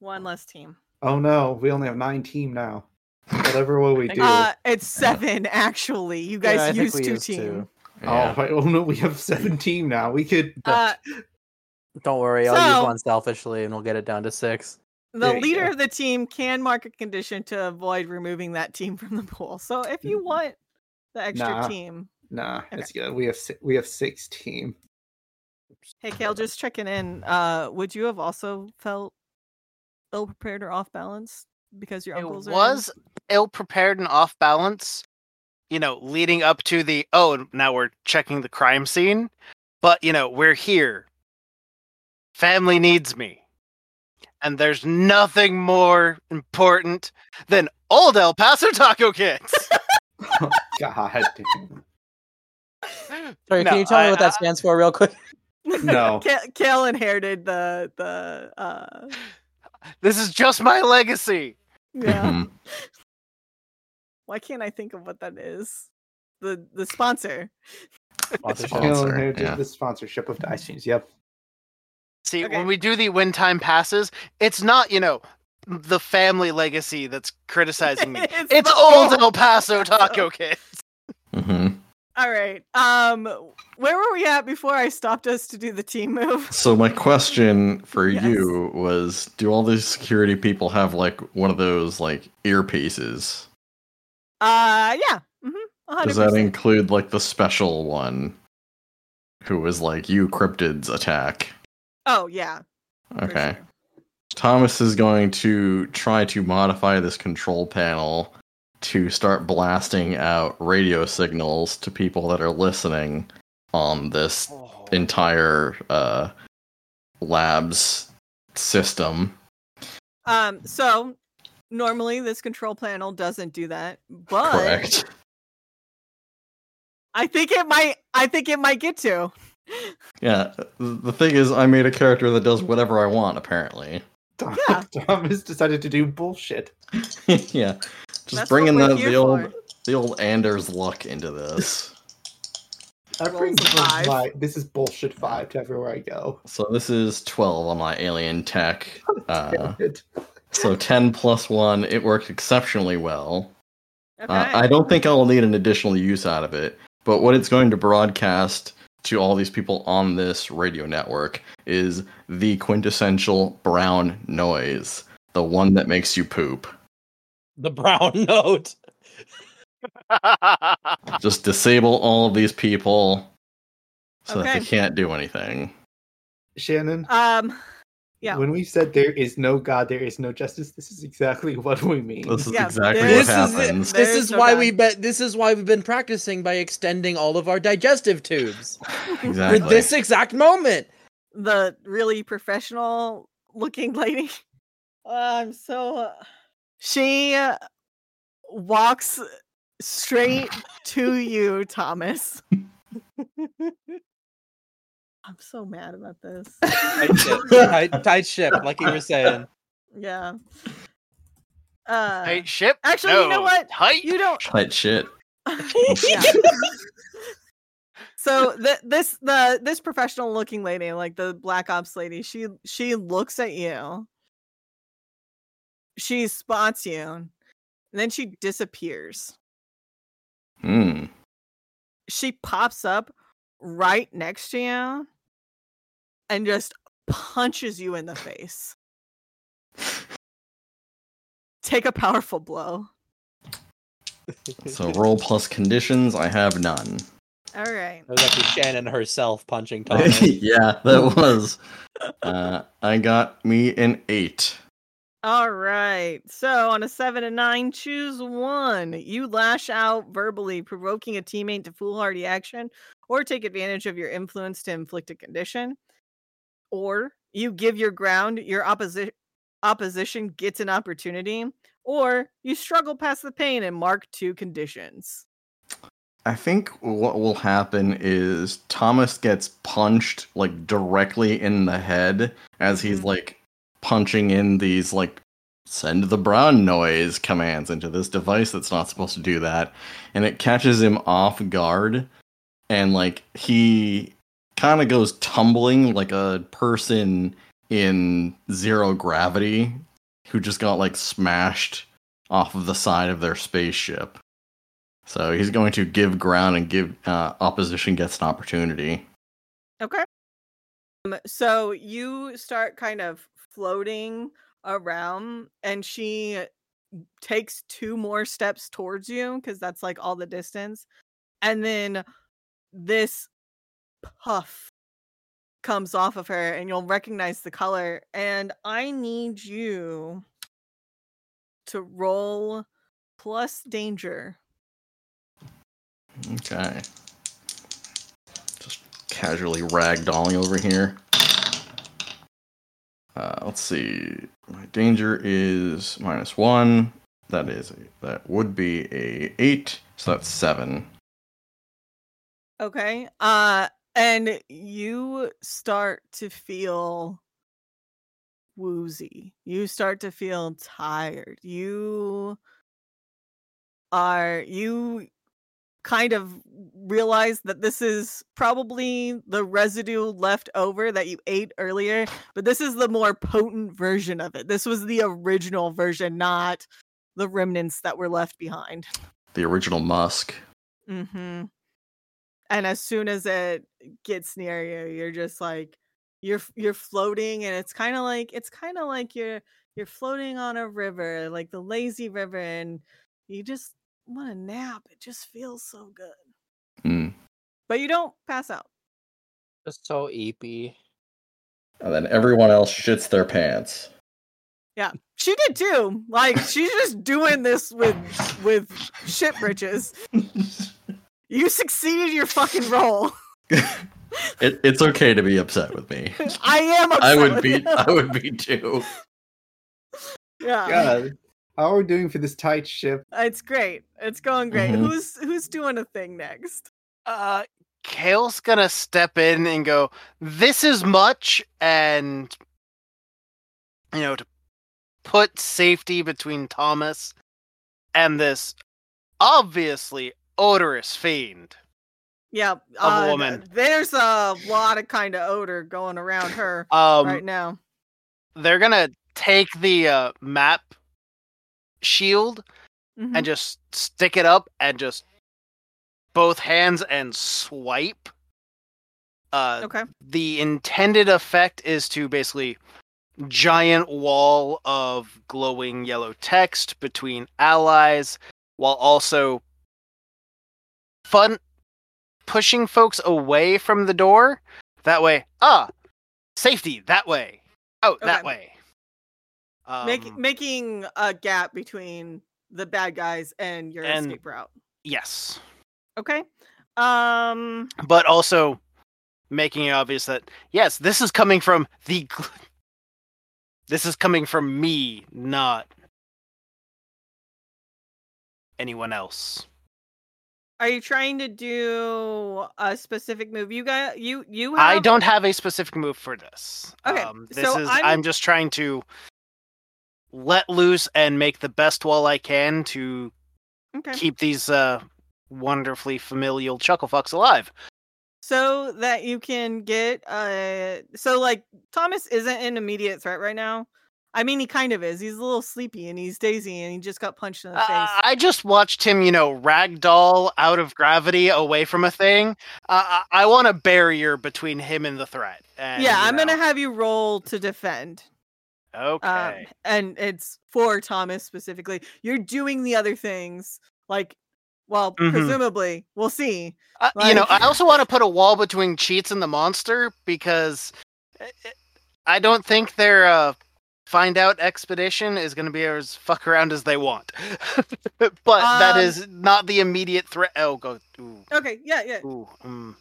one less team. oh no, we only have nine team now. Whatever will we do? Uh, it's seven actually. You guys Yeah, I think used we two used team. two. Yeah. Oh, wait, oh no, we have seven team now. We could. Uh, Don't worry, I'll use one selfishly and we'll get it down to six. the There leader of the team can mark a condition to avoid removing that team from the pool. So if you want the extra Nah. team, nah, it's good. We have si- we have six team. hey Kayl, just checking in. Uh, would you have also felt ill prepared or off balance because your It uncles are in? was ill prepared and off balance, you know, leading up to the oh, now we're checking the crime scene. But, you know, we're here. Family needs me. And there's nothing more important than old El Paso Taco Kids. Oh, God damn. Sorry, No, can you tell me I- what that I- stands for real quick? No. Kayl, Kayl inherited the the uh this is just my legacy. Yeah. Mhm. Why can't I think of what that is? The the sponsor. Sponsorship. Sponsor, Kayl yeah. the sponsorship of Dice Chains. Yep. See, Okay. when we do the win time passes, it's not, you know, the family legacy that's criticizing me. It's it's old old El Paso Paso. Taco Kids. Mhm. All right. Um where were we at before I stopped us to do the team move? So my question for Yes. you was: Do all these security people have like one of those like earpieces? Uh yeah. Mhm. Does that include like the special one, who was like you cryptids attack? Oh yeah. Okay. sure. Thomas is going to try to modify this control panel to start blasting out radio signals to people that are listening on this entire uh, labs system. Um so normally this control panel doesn't do that, but Correct. I think it might I think it might get to. Yeah. The thing is, I made a character that does whatever I want. Apparently. Tom- Yeah. Thomas decided to do bullshit. yeah, just That's bringing the, the old for. the old Anders luck into this. I bring Rolls five. vibe- This is bullshit five to everywhere I go. So this is twelve on my alien tech. Uh, Damn it. so ten plus one, it worked exceptionally well. Okay. Uh, I don't think I'll need an additional use out of it, but what it's going to broadcast to all these people on this radio network is the quintessential brown noise, the one that makes you poop. The brown note. Just disable all of these people so that they can't do anything. Shannon, um, yeah. when we said there is no God, there is no justice, this is exactly what we mean. This is Yeah, exactly what This is happens. this There's is no why God. we bet. This is why we've been practicing by extending all of our digestive tubes Exactly. for this exact moment. the really professional looking lady. Uh, I'm so. Uh, she uh, walks straight to you, Thomas. I'm so mad about this. Tight ship, tight, tight ship, like you were saying. Yeah. Uh, Tight ship. Actually, you know what? Tight. you don't. Tight shit. So the, this the this professional looking lady like the black ops lady she she looks at you she spots you and then she disappears Hmm. she pops up right next to you and just punches you in the face take a powerful blow So roll plus conditions, I have none. all right It was actually Shannon herself punching Thomas. yeah, that was. Uh, I got me an eight. All right. So on a seven and nine, choose one. You lash out verbally, provoking a teammate to foolhardy action, or take advantage of your influence to inflict a condition. Or you give your ground, your opposition opposition gets an opportunity, or you struggle past the pain and mark two conditions. I think what will happen is Thomas gets punched like directly in the head as he's Mhm. like punching in these like send the brown noise commands into this device that's not supposed to do that and it catches him off guard and like he kind of goes tumbling like a person in zero gravity who just got like smashed off of the side of their spaceship. So he's going to give ground and give uh, opposition gets an opportunity. Okay. Um, so you start kind of floating around, and she takes two more steps towards you because that's like all the distance. And then this puff comes off of her, and you'll recognize the color. And I need you to roll plus danger. Okay. Just casually ragdolling over here. Uh, let's see. My danger is minus one. That is a, that would be a eight. So that's seven. Okay. Uh and you start to feel woozy. You start to feel tired. You are you kind of realize that this is probably the residue left over that you ate earlier, but this is the more potent version of it. This was the original version, not the remnants that were left behind. The original Musk. Mm-hmm. And as soon as it gets near you, you're just like you're you're floating, and it's kind of like it's kind of like you're you're floating on a river, like the lazy river, and you just want to nap. It just feels so good, Hmm. but you don't pass out. Just so eepy. And then everyone else shits their pants. Yeah, she did too. Like she's just doing this with with shit britches. You succeeded your fucking role. It, it's okay to be upset with me. I am. Upset I would with be. you. I would be too. Yeah. God, how are we doing for this tight ship? It's great. It's going great. Mhm. Who's who's doing a thing next? Uh, Kayl's gonna step in and go, "This is much," and you know, to put safety between Thomas and this obviously odorous fiend. Yeah, a uh, woman. There's a lot of kind of odor going around her Um, right now. they're gonna take the uh, map shield Mhm. and just stick it up and just both hands and swipe. Uh, okay. the intended effect is to basically giant wall of glowing yellow text between allies while also fun pushing folks away from the door that way ah safety that way out that way um, Make, making a gap between the bad guys and your And- escape route. yes Okay. Um. but also making it obvious that yes this is coming from the this is coming from me not anyone else Are you trying to do a specific move? You got you you. Have... i don't have a specific move for this Okay, um, this so is I'm- I'm... just trying to let loose and make the best wall i can to Okay. keep these uh wonderfully familial chuckle fucks alive so that you can get uh so like Thomas isn't an immediate threat right now. I mean he kind of is. He's a little sleepy and he's daisy and he just got punched in the Uh, face. I just watched him, you know, ragdoll out of gravity away from a thing. Uh, I, I want a barrier between him and the threat. And, yeah, I'm gonna have you roll to defend. Okay. Um, and it's for Thomas specifically. You're doing the other things like well, Mhm. presumably, we'll see. Uh, you know, I also want to put a wall between Cheats and the monster because eh, eh, I don't think their uh, find out expedition is going to be as fuck around as they want. but that Um, is not the immediate threat. Oh, go. Ooh, Okay, yeah, yeah. ooh, mm.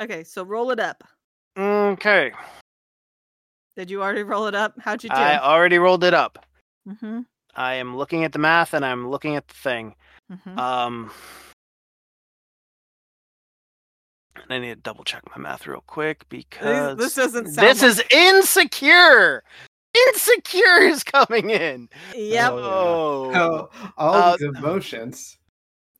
Okay, so roll it up. Okay. Did you already roll it up? How'd you do? I already rolled it up. mm-hmm. I am looking at the math and I'm looking at the thing. Mm-hmm. Um, and I need to double check my math real quick because this doesn't sound this like- is insecure. Insecure is coming in. Yep. Oh, Oh, Oh, all Uh, these emotions.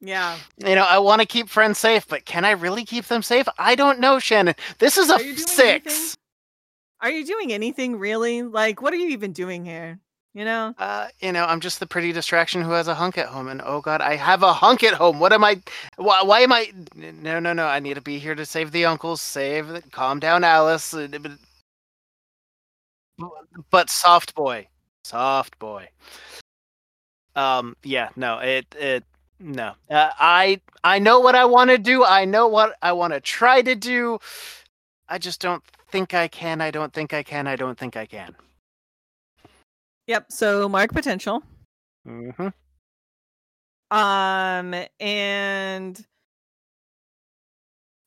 Yeah. you know I want to keep friends safe, but can I really keep them safe? I don't know, Shannon. This is a Are six. anything? Are you doing anything really? Like, what are you even doing here? You know? Uh, you know, I'm just the pretty distraction who has a hunk at home, and oh god, I have a hunk at home. What am I? Why, why am I? No, no, no! I need to be here to save the uncles. Save, calm down, Alice. Uh, But, but soft boy, soft boy. Um, yeah, no, it, it, no. Uh, I, I know what I want to do. I know what I want to try to do. I just don't think I can. I don't think I can. I don't think I can. Yep. So mark potential. Mm-hmm. Um, and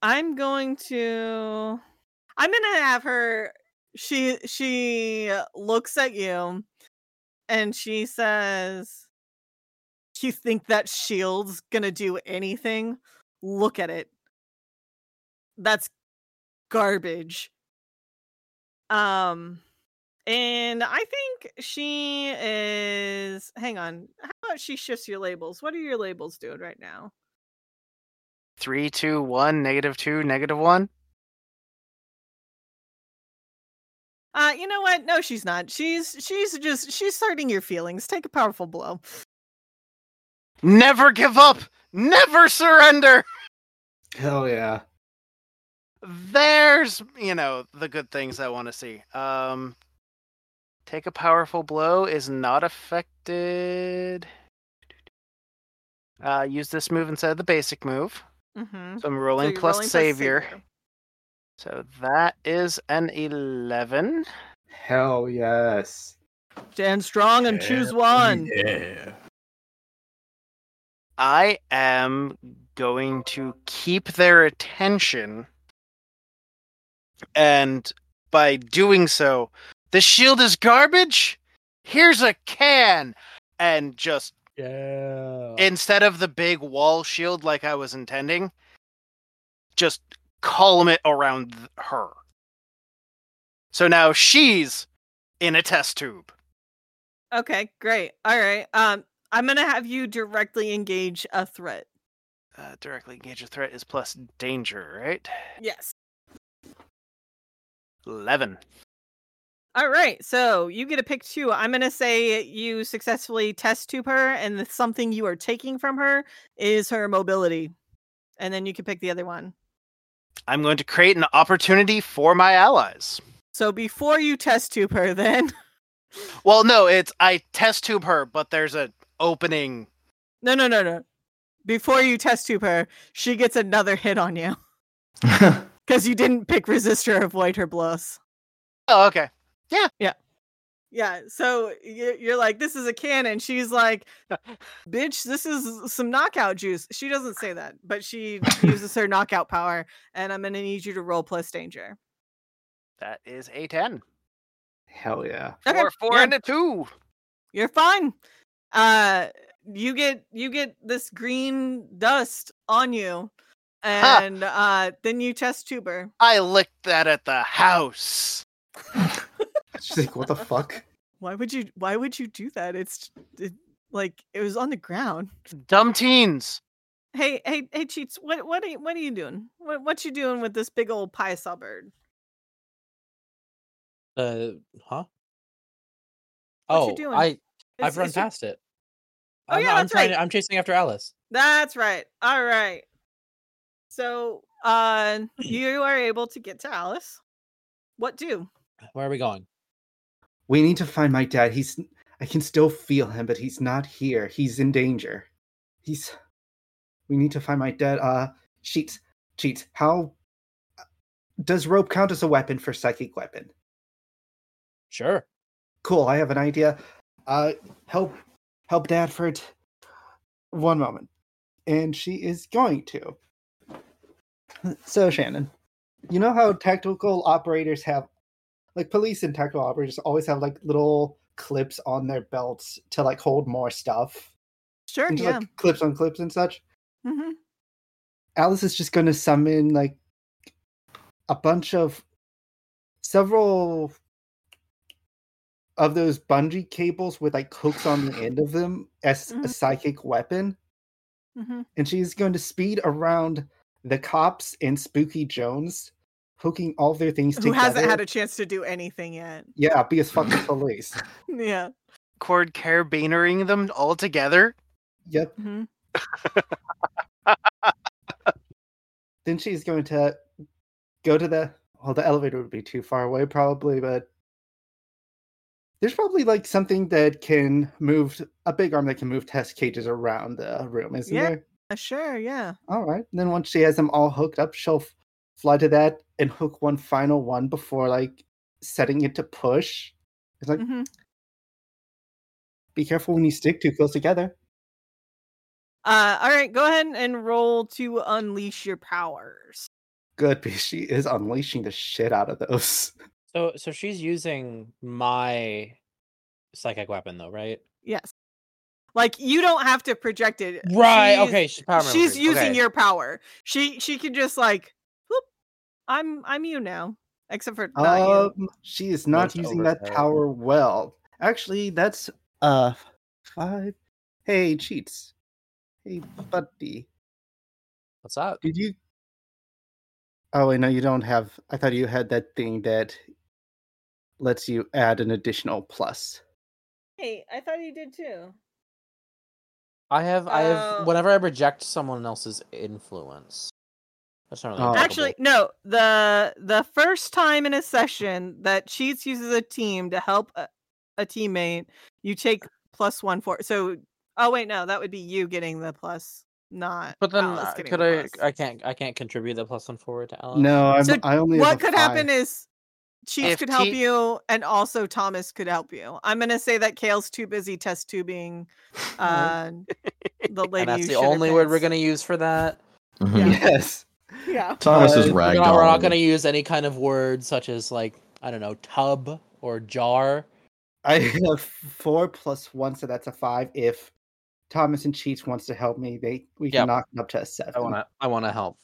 I'm going to, I'm gonna have her. She she looks at you, and she says, Do "You think that shield's gonna do anything? Look at it. That's garbage." Um. And I think she is. Hang on. How about she shifts your labels? What are your labels doing right now? Three, two, one, negative two, negative one. Uh, you know what? No, she's not. She's she's just she's hurting your feelings. Take a powerful blow. Never give up. Never surrender. Hell yeah. There's, you know, the good things I want to see. Um, take a powerful blow is not affected. Uh, use this move instead of the basic move. Mm-hmm. So I'm rolling plus rolling savior. So that is an eleven. Hell yes. Stand strong and choose one. Yeah. I am going to keep their attention. And by doing so, the shield is garbage. Here's a can. And just Yeah. instead of the big wall shield like I was intending, just column it around th- her. So now she's in a test tube. Okay, great. All right. Um, I'm gonna have you directly engage a threat. Uh, directly engage a threat is plus danger, right? Yes. 11. All right. So you get a pick two. I'm gonna say you successfully test tube her, and the something you are taking from her is her mobility, and then you can pick the other one. I'm going to create an opportunity for my allies. So before you test tube her, then Well, no, it's I test tube her, but there's an opening. no, no, no, no. Before you test tube her, she gets another hit on you because you didn't pick resist or avoid her blows. Oh, okay. Yeah, yeah. Yeah, so you- you're like, this is a cannon. She's like, bitch, this is some knockout juice. She doesn't say that, but she uses her knockout power, and I'm gonna need you to roll plus danger. That is a 10. Hell yeah. Okay, Four, four, yeah. and a two. You're fine. Uh, you get you get this green dust on you, and uh, then you test tuber. I licked that at the house. She's like, what the fuck? Why would you? Why would you do that? It's it, like it was on the ground. Dumb teens. Hey, hey, hey, cheats! What, what are you, what are you doing? What, what you doing with this big old Piasa bird? Uh, huh? What you oh, doing? I It's- I've run it's your- past it. Oh, I'm, yeah, I'm trying right. to- I'm chasing after Alice. That's right. All right. So, uh, you are able to get to Alice. What do? Where are we going? We need to find my dad. He's I can still feel him, but he's not here. He's in danger. He's we need to find my dad. Uh cheats. Cheats. How does rope count as a weapon for psychic weapon? Sure. Cool, I have an idea. Uh help help Dadford one moment. And she is going to. So Shannon, you know how tactical operators have like police and tactical operators always have like little clips on their belts to like hold more stuff. Sure. Just, Yeah. like clips on clips and such. hmm Alice is just going to summon like a bunch of several of those bungee cables with like hooks on the end of them as a Mhm. psychic weapon. hmm And she's going to speed around the cops and Spooky Jones, hooking all their things Who together. Who hasn't had a chance to do anything yet? Yeah, because fuck the police. Yeah. Cord carabinering them all together. Yep. hmm Then she's going to go to the well, the elevator would be too far away probably, but there's probably like something that can move a big arm that can move test cages around the room, isn't Yeah. there? Uh, sure. Yeah. All right. Then once she has them all hooked up, she'll f- fly to that and hook one final one before like setting it to push. It's like mm-hmm. be careful when you stick too close together. Uh, all right. Go ahead and roll to unleash your powers. Good, because she is unleashing the shit out of those. So so she's using my psychic weapon though, right? Yes. Like you don't have to project it. Right. She's- okay. She's power she's using okay. your power. She she can just like, whoop, I'm I'm you now. Except for not you. Um, she is not Most using that power well. Actually, that's uh five. Hey, cheats. Hey, buddy. What's up? Did you? Oh wait, no, you don't have. I thought you had that thing that lets you add an additional plus. Hey, I thought you did too. I have I Uh, have whenever I reject someone else's influence. That's not really Oh. Actually, no. The the first time in a session that Cheats uses a team to help a, a teammate, you take plus one for. So, oh wait, no, that would be you getting the plus, not. But then Alice uh, could the I? plus. I can't. I can't contribute the plus one forward to Alice. No, I'm, So I only. what a could happen is Cheats could help T- you, and also Thomas could help you. I'm gonna say that Kayl's too busy test tubing. Uh, the lady. and that's who the only word we're gonna use for that. Mhm. Yeah. Yes. Yeah. Thomas is Uh, We're not, we're not gonna use any kind of word such as like I don't know tub or jar. I have four plus one, so that's a five. If Thomas and Cheats wants to help me, they we can Yep. knock it up to a seven. I wanna I wanna help.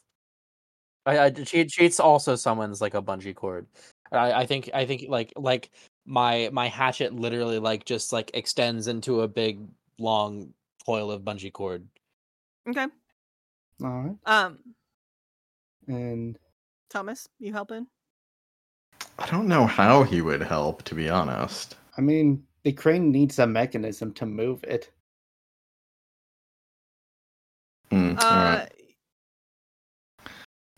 I, I cheat cheats also summons like a bungee cord. I, I think I think like like my my hatchet literally like just like extends into a big long coil of bungee cord. Okay. All right. Um, And Thomas, you helping? I don't know how he would help, to be honest. I mean, the crane needs a mechanism to move it. Hmm, Uh, alright.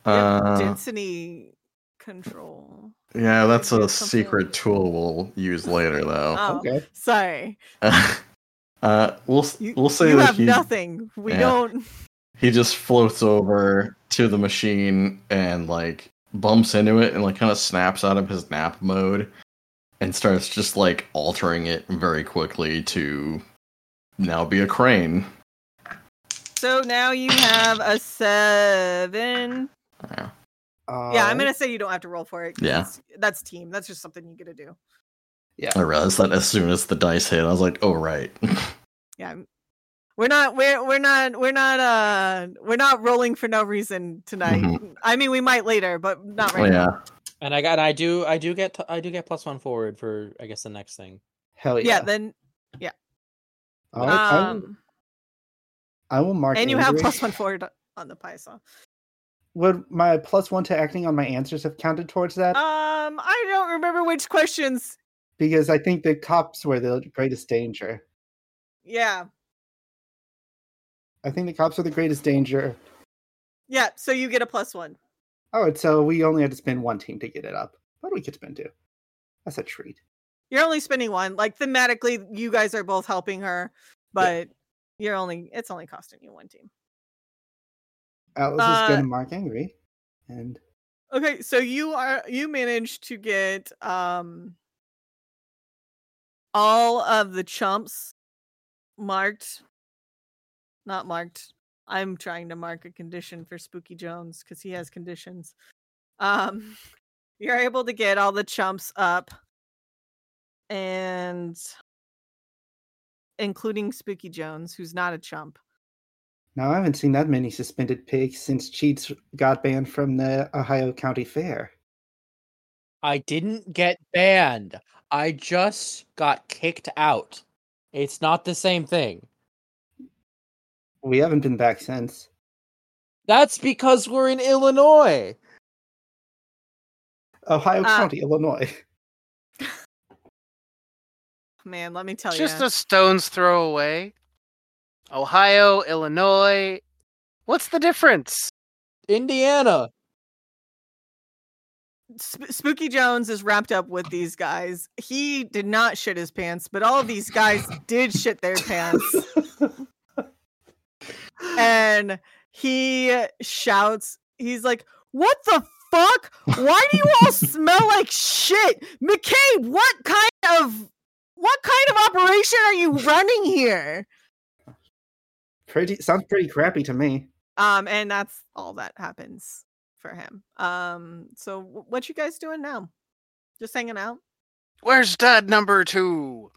yeah, Uh, density control. yeah, that's a something- secret tool we'll use later, though. Oh, Okay. sorry. uh, we'll You, we'll say you that have he nothing. We yeah. don't. he just floats over to the machine and like bumps into it and like kind of snaps out of his nap mode and starts just like altering it very quickly to now be a crane. So now you have a seven. Yeah. yeah, I'm um, gonna say you don't have to roll for it. Yeah, That's team. That's just something you get to do. Yeah. I realized that as soon as the dice hit, I was like, "Oh right." Yeah. I'm- We're not we're we're not we're not uh we're not rolling for no reason tonight. I mean we might later, but not right well, now. yeah. And I got I do I do get t- I do get plus one forward for I guess the next thing. Hell Yeah, yeah. then yeah. I, will, um I will mark. and you have plus one forward on the Python. Would my plus one to acting on my answers have counted towards that? Um I don't remember which questions. because I think the cops were the greatest danger. Yeah. I think the cops are the greatest danger. Yeah, so you get a plus one. Oh, and so we only had to spend one team to get it up. What But we could spend two. That's a treat. You're only spending one. Like thematically, you guys are both helping her, but you're only it's only costing you one team. Alice Uh, is gonna mark angry, and Okay, so you are you managed to get um all of the chumps marked not marked. I'm trying to mark a condition for Spooky Jones cuz he has conditions. Um you're able to get all the chumps up and including Spooky Jones who's not a chump. now I haven't seen that many suspended pigs since Cheats got banned from the Ohio County Fair. I didn't get banned. I just got kicked out. It's not the same thing. We haven't been back since. That's because we're in Illinois. Ohio Uh, County, Illinois. Man, let me tell you. Just a stone's throw away. Ohio, Illinois. What's the difference? Indiana. Sp- Spooky Jones is wrapped up with these guys. He did not shit his pants, but all of these guys did shit their pants. And he shouts, he's like, What the fuck? Why do you all smell like shit? McCabe, what kind of what kind of operation are you running here? pretty sounds pretty crappy to me. Um, and that's all that happens for him. Um, so wh- what you guys doing now? Just hanging out? Where's dad number two?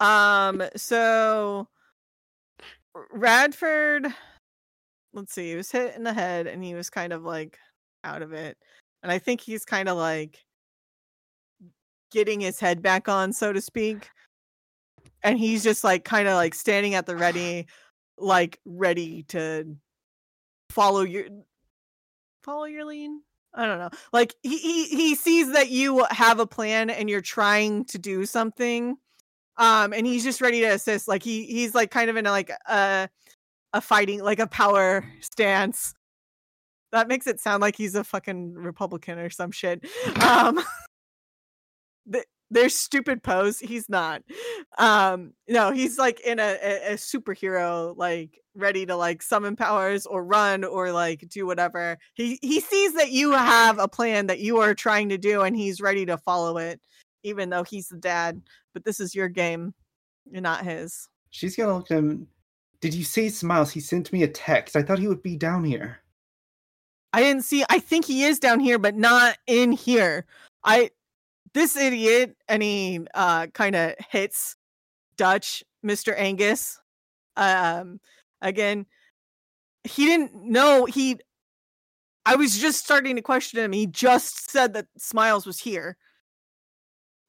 Um, so R- Radford, let's see, he was hit in the head and he was kind of like out of it. And I think he's kind of like getting his head back on, so to speak. And he's just like kind of like standing at the ready, like ready to follow your follow your lead. I don't know. Like he, he he sees that you have a plan and you're trying to do something um and he's just ready to assist like he he's like kind of in a, like a a fighting like a power stance. That makes it sound like he's a fucking republican or some shit. Um th- their stupid pose he's not. Um no he's like in a, a, a superhero like ready to like summon powers or run or like do whatever. He he sees that you have a plan that you are trying to do and he's ready to follow it even though he's the dad but this is your game and not his. She's gonna look at him. Did you see Smiles? He sent me a text. I thought he would be down here. I didn't see I think he is down here but not in here. I this idiot and he uh kind of hits Dutch Mr. Angus. Um again he didn't know he I was just starting to question him. He just said that Smiles was here.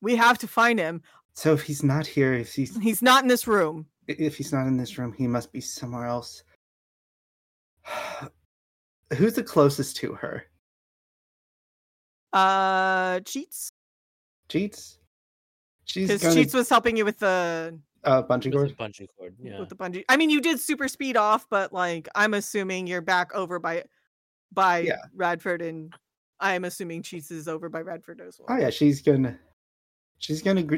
We have to find him. So if he's not here, if he's He's not in this room. if he's not in this room, he must be somewhere else. Who's the closest to her? Uh, Cheats? Cheats. She's Because gonna Cheats was helping you with the uh, bungee With the cord. bungee cord. Yeah. with the bungee. I mean, you did super speed off, but like, I'm assuming you're back over by by Yeah. Radford, and I'm assuming Cheats is over by Radford as well. Oh yeah, she's gonna, she's gonna gr-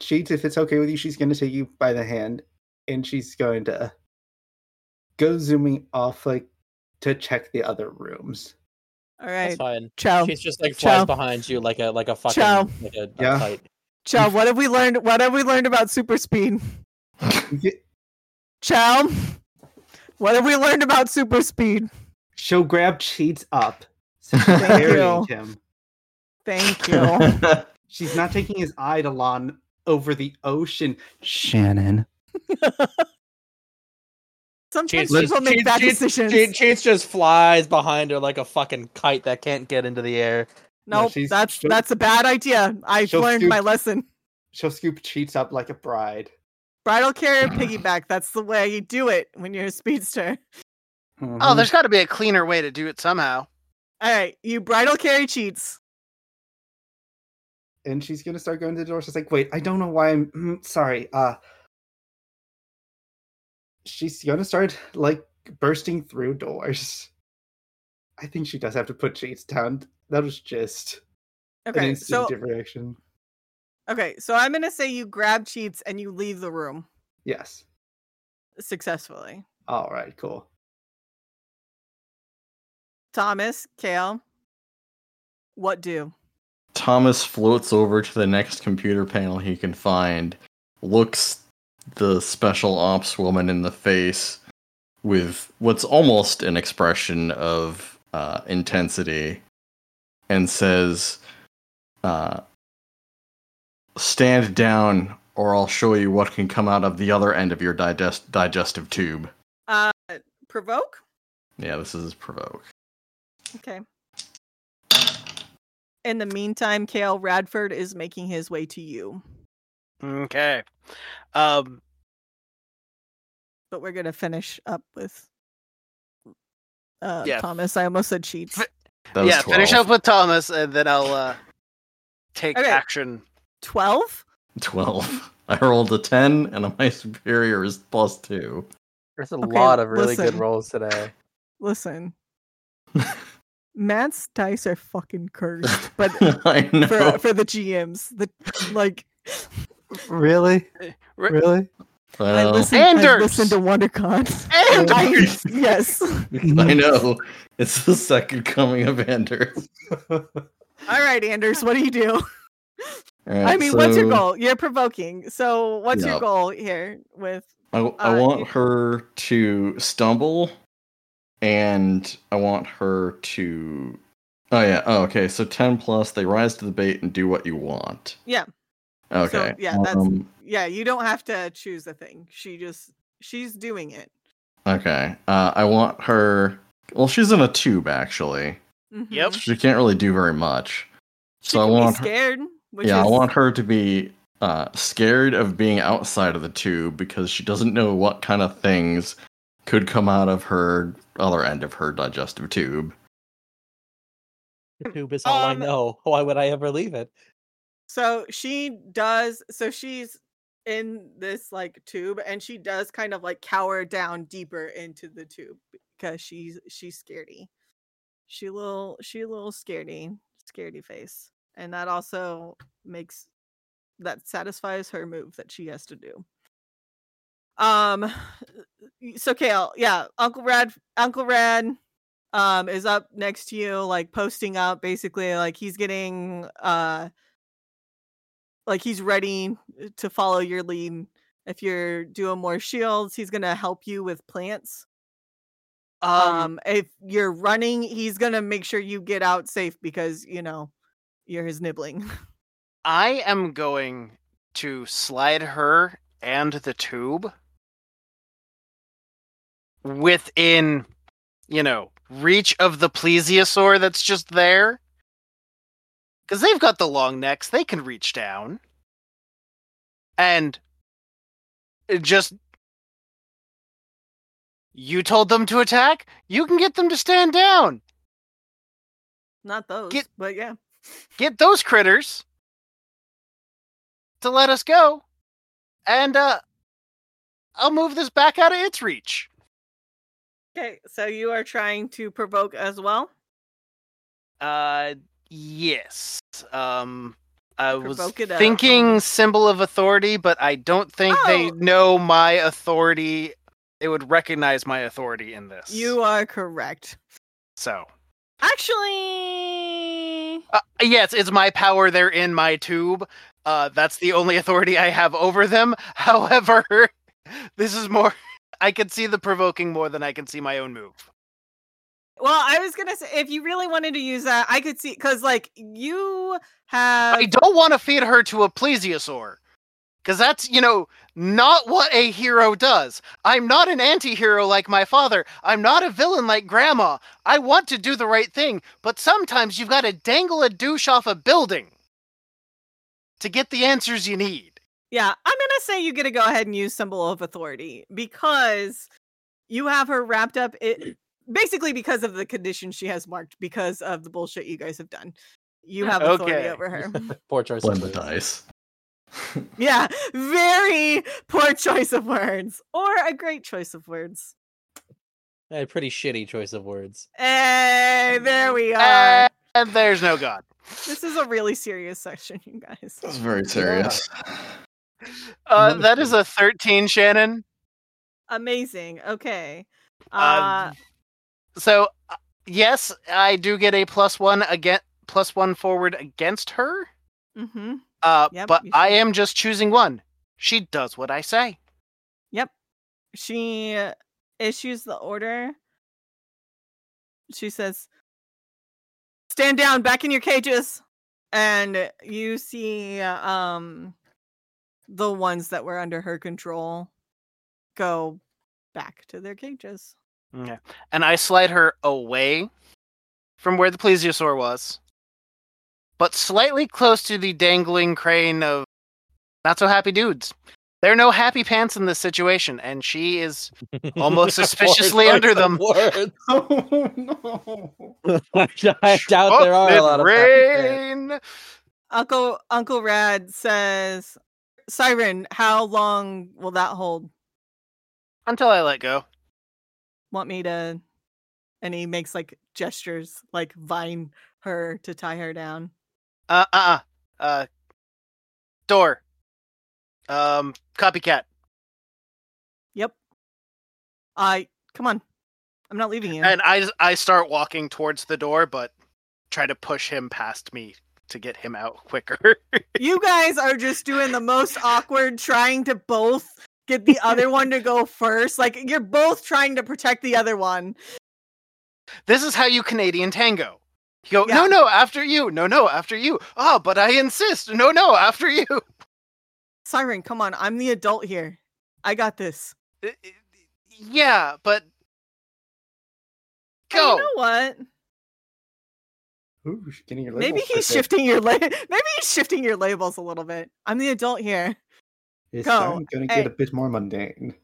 cheats if it's okay with you. She's gonna take you by the hand, and she's going to go zooming off like to check the other rooms. All right, That's fine. Chow. She's just like Ciao. behind you like a like a fucking Ciao. like a, a Yeah. kite. Chow. What have we learned? What have we learned about super speed? Yeah, Chow. What have we learned about super speed? She'll grab cheats up, so Thank carrying you. him. Thank you. She's not taking his Eidolon over the ocean. Shannon. Sometimes Cheats people make Cheats- bad Cheats- decisions. Che- Cheats just flies behind her like a fucking kite that can't get into the air. No, nope, she's- that's that's a bad idea. I've she'll learned my lesson. She'll scoop cheats up like a bride. Bridal carrier piggyback. That's the way you do it when you're a speedster. Oh, Mhm. there's got to be a cleaner way to do it somehow. All right, you bridal carry cheats. And she's gonna start going to the door. She's like, "Wait, I don't know why I'm mm, sorry." Uh, she's gonna start like bursting through doors. I think she does have to put cheats down. That was just an Okay, so instinctive reaction. okay, so I'm gonna say you grab cheats and you leave the room Yes. successfully. All right. Cool. Thomas, Kayl, what do? Thomas floats over to the next computer panel he can find, looks the special ops woman in the face with what's almost an expression of uh, intensity, and says, uh, "Stand down, or I'll show you what can come out of the other end of your digest- digestive tube." Uh, provoke. Yeah, this is provoke. Okay. In the meantime, Kayl Radford is making his way to you, Okay. Um, but we're gonna finish up with uh, Yeah. Thomas. I almost said cheats. F- That was yeah, finish up with Thomas, and then I'll uh, take Okay. action. Twelve. 12. I rolled a 10, and my superior is plus 2. There's a Okay, lot of really good rolls today. Listen, Matt's dice are fucking cursed, but I know. for for the GMs, the like Really? Really? I I know. listen, I Anders! to WonderCon. And I, yes. I know. It's the second coming of Anders. All right, Anders, what do you do? Alright, I mean, what's your goal? You're provoking. So, what's your goal here with I, I Uh, want her to stumble, and I want her to. Oh, yeah. Oh, okay. So 10 plus, they rise to the bait and do what you want. Yeah. Okay. yeah, that's- um, Yeah, you don't have to choose a thing. She just she's doing it. Okay. Uh, I want her. Well, she's in a tube, actually. Mhm. Yep. She can't really do very much. She So I want be her- scared. Which yeah, is, I want her to be uh, scared of being outside of the tube because she doesn't know what kind of things could come out of her other end of her digestive tube. The tube is all I Um, know. Why would I ever leave it? So she does. So she's in this like tube, and she does kind of like cower down deeper into the tube because she's she's scaredy. She little she a little scaredy, scaredy face, and that also makes that satisfies her move that she has to do. Um, so Kayl, yeah, Uncle Rad, Uncle Rad, um, is up next to you, like posting up, basically, like he's getting uh like he's ready to follow your lead. If you're doing more shields, he's gonna help you with plants. Um, Um, if you're running, he's gonna make sure you get out safe because you know you're his nibbling. I am going to slide her and the tube within, you know, reach of the plesiosaur that's just there. Because they've got the long necks, they can reach down. And it just. You told them to attack? You can get them to stand down. Not those, Get- but yeah. Get those critters to let us go. And, uh. I'll move this back out of its reach. Okay, so you are trying to provoke as well. Uh, yes. Um, I was Provoke up. thinking symbol of authority, but I don't think they Oh. know my authority. They would recognize my authority in this. You are correct. so. Actually, Uh, yes, it's my power. They're in my tube. Uh, that's the only authority I have over them. However, this is more. I can see the provoking more than I can see my own move. well, I was gonna say if you really wanted to use that, I could see because like you have I don't want to feed her to a plesiosaur. Because that's, you know, not what a hero does. I'm not an anti hero like my father. I'm not a villain like grandma. I want to do the right thing, but sometimes you've got to dangle a douche off a building to get the answers you need. Yeah, I'm gonna say you get to go ahead and use symbol of authority because you have her wrapped up it basically because of the condition she has marked because of the bullshit you guys have done. You have authority Okay. over her. Poor choice. Blend of the words. dice. yeah, very poor choice of words or a great choice of words. A pretty shitty choice of words. Hey, there we are. And there's no God. This is a really serious section, you guys. That's very serious. Uh, that is a 13, Shannon. Amazing. Okay. Uh, Uh, So, uh, yes, I do get a plus one again, plus one forward against her. mm-hmm. Uh, Yep, but I am just choosing one. She does what I say. Yep. She issues the order. She says, "Stand down, back in your cages." And you see um the ones that were under her control go back to their cages. Okay. And I slide her away from where the plesiosaur was, but slightly close to the dangling crane of not so happy dudes. There are no happy pants in this situation, and she is Almost suspiciously choice under them. words. Oh no! I doubt there are a Chocolate lot of happy pants. rain. Uncle Uncle Rad says, "Psyren, how long will that hold? Until I let go. Want me to?" And he makes like gestures, like vine her to tie her down. Uh uh uh. uh door. Um, copycat. Yep. I come on. I'm not leaving you. And I I start walking towards the door, but try to push him past me to get him out quicker. you guys are just doing the most awkward trying to both get the other one to go first. Like you're both trying to protect the other one. this is how you Canadian tango. You go, Yeah. no, no, after you. No, no, after you. Oh, but I insist. No, no, after you. Psyren, come on. I'm the adult here. I got this. Uh, uh, Yeah, but go. you know what? Ooh, getting your Maybe he's twisted. shifting your la- maybe he's shifting your labels a little bit. I'm the adult here. It's Go. starting to Hey. get a bit more mundane.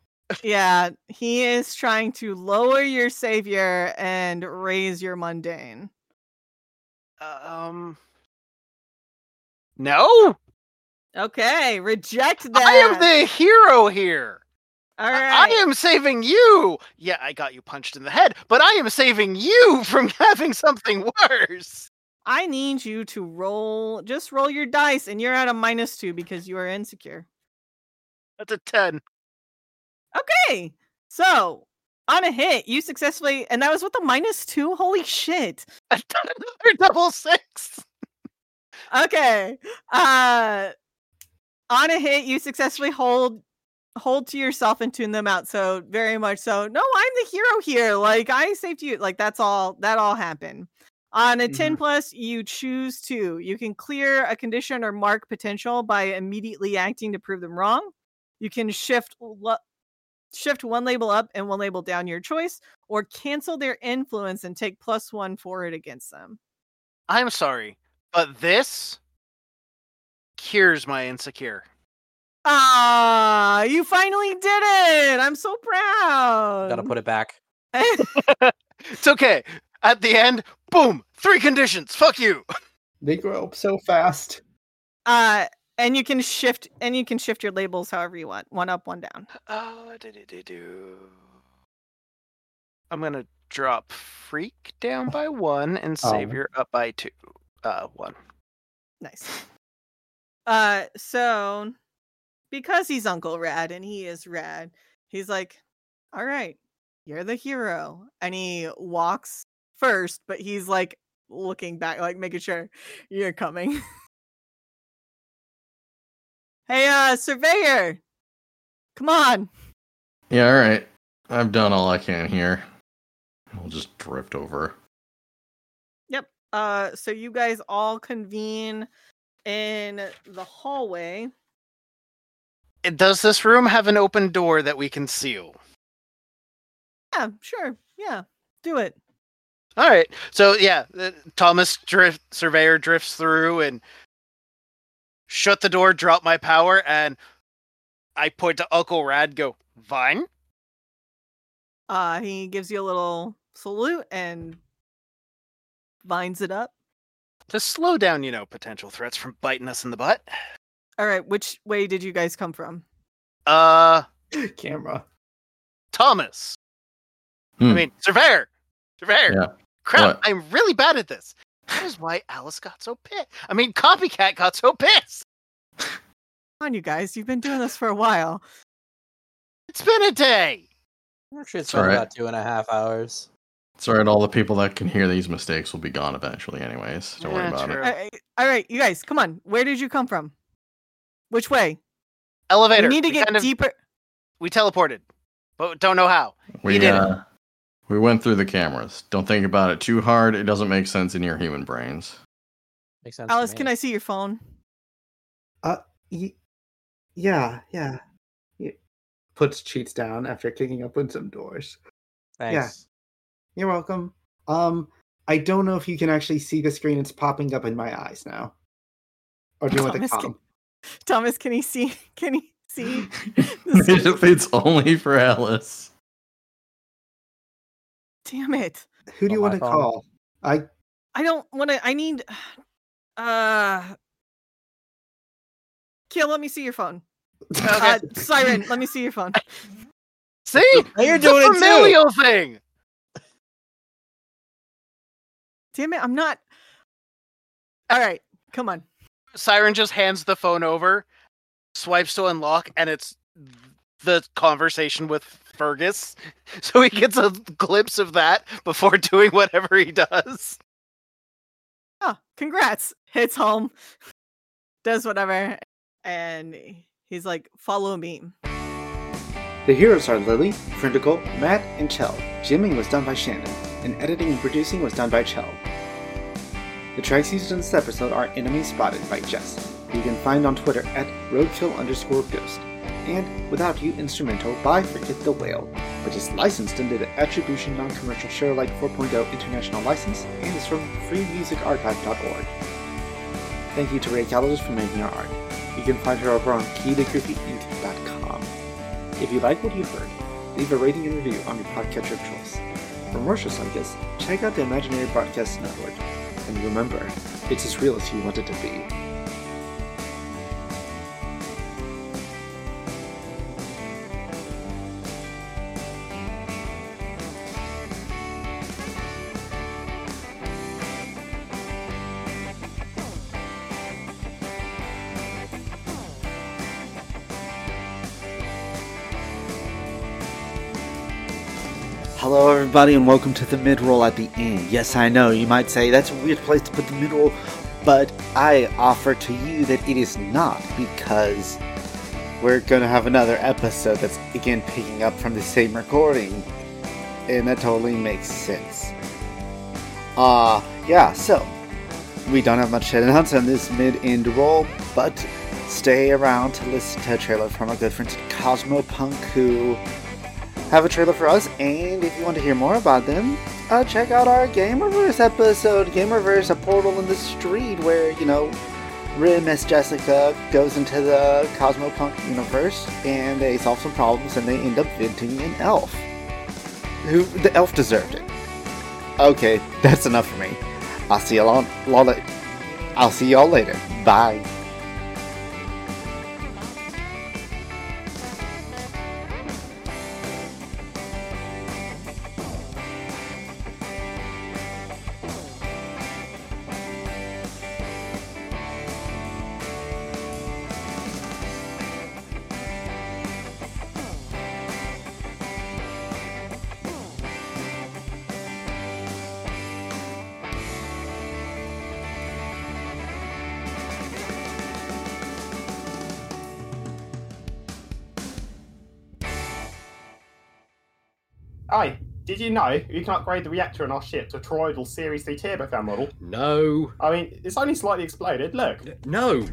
Yeah, he is trying to lower your savior and raise your mundane. Um. No, Okay, reject that. I am the hero here. All I- I am saving you. Yeah, I got you punched in the head, but I am saving you from having something worse. I need you to roll, just roll your dice, and you're at a minus two because you are insecure. That's a 10. Okay, so on a hit, you successfully, and that was with a minus two. Holy shit! I got another double six. Okay, uh, on a hit, you successfully hold hold to yourself and tune them out. So very much so. No, I'm the hero here. Like I saved you. Like that's all. That all happened. On a 10 mm-hmm. plus, you choose to. You can clear a condition or mark potential by immediately acting to prove them wrong. You can shift lo- shift one label up and one label down your choice, or cancel their influence and take plus one forward against them. I'm sorry, but this cures my insecure. Ah, you finally did it! I'm so proud. Gotta put it back. It's okay. At the end, boom, three conditions. Fuck you. They grow up so fast. uh, and you can shift and you can shift your labels however you want. One up, one down. Oh, do-do-do-do. I'm gonna drop freak down by one and Oh. savior up by two. Uh, one. Nice. Uh, so because he's Uncle Rad and he is rad, he's like, "All right, you're the hero," and he walks first, but he's like looking back, like making sure you're coming. hey, uh, surveyor, come on. Yeah, all right. I've done all I can here. We'll just drift over. Yep. Uh, so you guys all convene in the hallway. Does this room have an open door that we can seal? Yeah, sure. Yeah, do it. All right. So yeah, Thomas drift surveyor drifts through and shut the door, drop my power, and I point to Uncle Rad. Go Vine. Uh, he gives you a little salute and vines it up. to slow down, you know, potential threats from biting us in the butt. All right, which way did you guys come from? Uh, Camera. Thomas. I Hmm. mean, Surveyor. Surveyor. Yeah. Crap, What? I'm really bad at this. That is why Alice got so pissed. I mean, Copycat got so pissed. Come on, you guys. You've been doing this for a while. It's been a day. Actually, it's It's been alright. about two and a half hours. It's alright, all the people that can hear these mistakes will be gone eventually, anyways. Don't worry about true. it. All right, all right, you guys, come on. Where did you come from? Which way? Elevator. we need to get kind of- deeper. we teleported, but don't know how. We did it. uh, we went through the cameras. Don't think about it too hard. It doesn't make sense in your human brains. Makes sense. Alice, can I see your phone? Y- yeah, yeah. He puts cheats down after kicking open some doors. Thanks. Yeah. You're welcome. Um, I don't know if you can actually see the screen. It's popping up in my eyes now. Or do you want the Thomas, can- com? Thomas, can he see? Can he see? if it's only for Alice. Damn it! Who do you On want to phone. call? I I don't want to. I need. Uh. Kill, let me see your phone. Okay. Uh, Psyren, let me see your phone. See? Now you're doing a doing it too. familial thing. Damn it, I'm not. All right, come on. Psyren just hands the phone over, swipes to unlock, and it's the conversation with Fergus. So he gets a glimpse of that before doing whatever he does. Oh, congrats. Hits home, does whatever, and he's like, follow me. The heroes are Lillie, Friendacle, Matt, and Chell. GMing was done by Shannon, and editing and producing was done by Chell. The tracks used in this episode are Enemy Spotted by Jess, who you can find on Twitter at roadkill underscore ghost, and Without You Instrumental by Forget the Whale, which is licensed under the Attribution Non-Commercial Share Alike 4.0 International License and is from freemusicarchive.org. Thank you to Ray Callis for making our art. You can find her over on keytograffiti.com. If you like what you heard, leave a rating and review on your podcatcher of choice. For more shows like this, check out the Imaginary Broadcast Network. And remember, it's as real as you want it to be. Hello, everybody, and welcome to the mid roll at the end. Yes, I know you might say that's a weird place to put the mid roll, but I offer to you that it is not because we're going to have another episode that's again picking up from the same recording, and that totally makes sense. Uh, yeah, so we don't have much to announce on this mid end roll, but stay around to listen to a trailer from our good friend Cosmopunk who have a trailer for us, and if you want to hear more about them, uh, check out our Gamerverse episode. Gamerverse, a portal in the street where, you know, as Jessica goes into the Cosmopunk universe and they solve some problems and they end up venting an elf. Who the elf deserved it. Okay, that's enough for me. I'll see y'all I'll see y'all later. Bye. You know you can upgrade the reactor in our ship to a toroidal Series 3 turbofan model? No. I mean, it's only slightly exploded, look. No.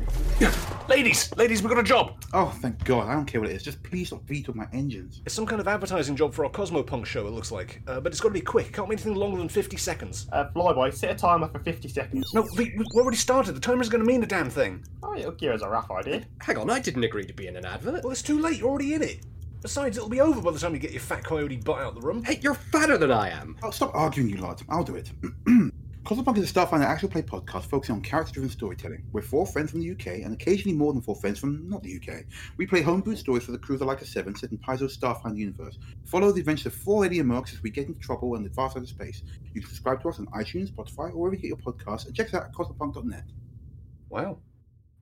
Ladies, ladies, we've got a job. Oh, thank God. I don't care what it is. Just please stop vetoing my engines. It's some kind of advertising job for our Cosmopunk show, it looks like. Uh, but it's got to be quick. Can't be anything longer than 50 seconds. Uh, Flyboy, set a timer for 50 seconds. No, we, we've already started. The timer's going to mean a damn thing. Oh, it'll give us a rough idea. Hang on, I didn't agree to be in an advert. Well, it's too late. You're already in it. Besides, it'll be over by the time you get your fat coyote butt out the room. Hey, you're fatter than I am. Oh, stop arguing, you lot. I'll do it. Cosmopunk is a Starfinder actual play podcast focusing on character-driven storytelling. We're four friends from the UK and occasionally more than four friends from not the UK. We play homebrew stories for the crew of the Leica 7 set in Paizo's Starfinder universe. Follow the adventures of four alien mercs as we get into trouble and advance outer space. You can subscribe to us on iTunes, Spotify, or wherever you get your podcasts, and check us out at cosmopunk.net. Wow.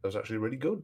That was actually really good.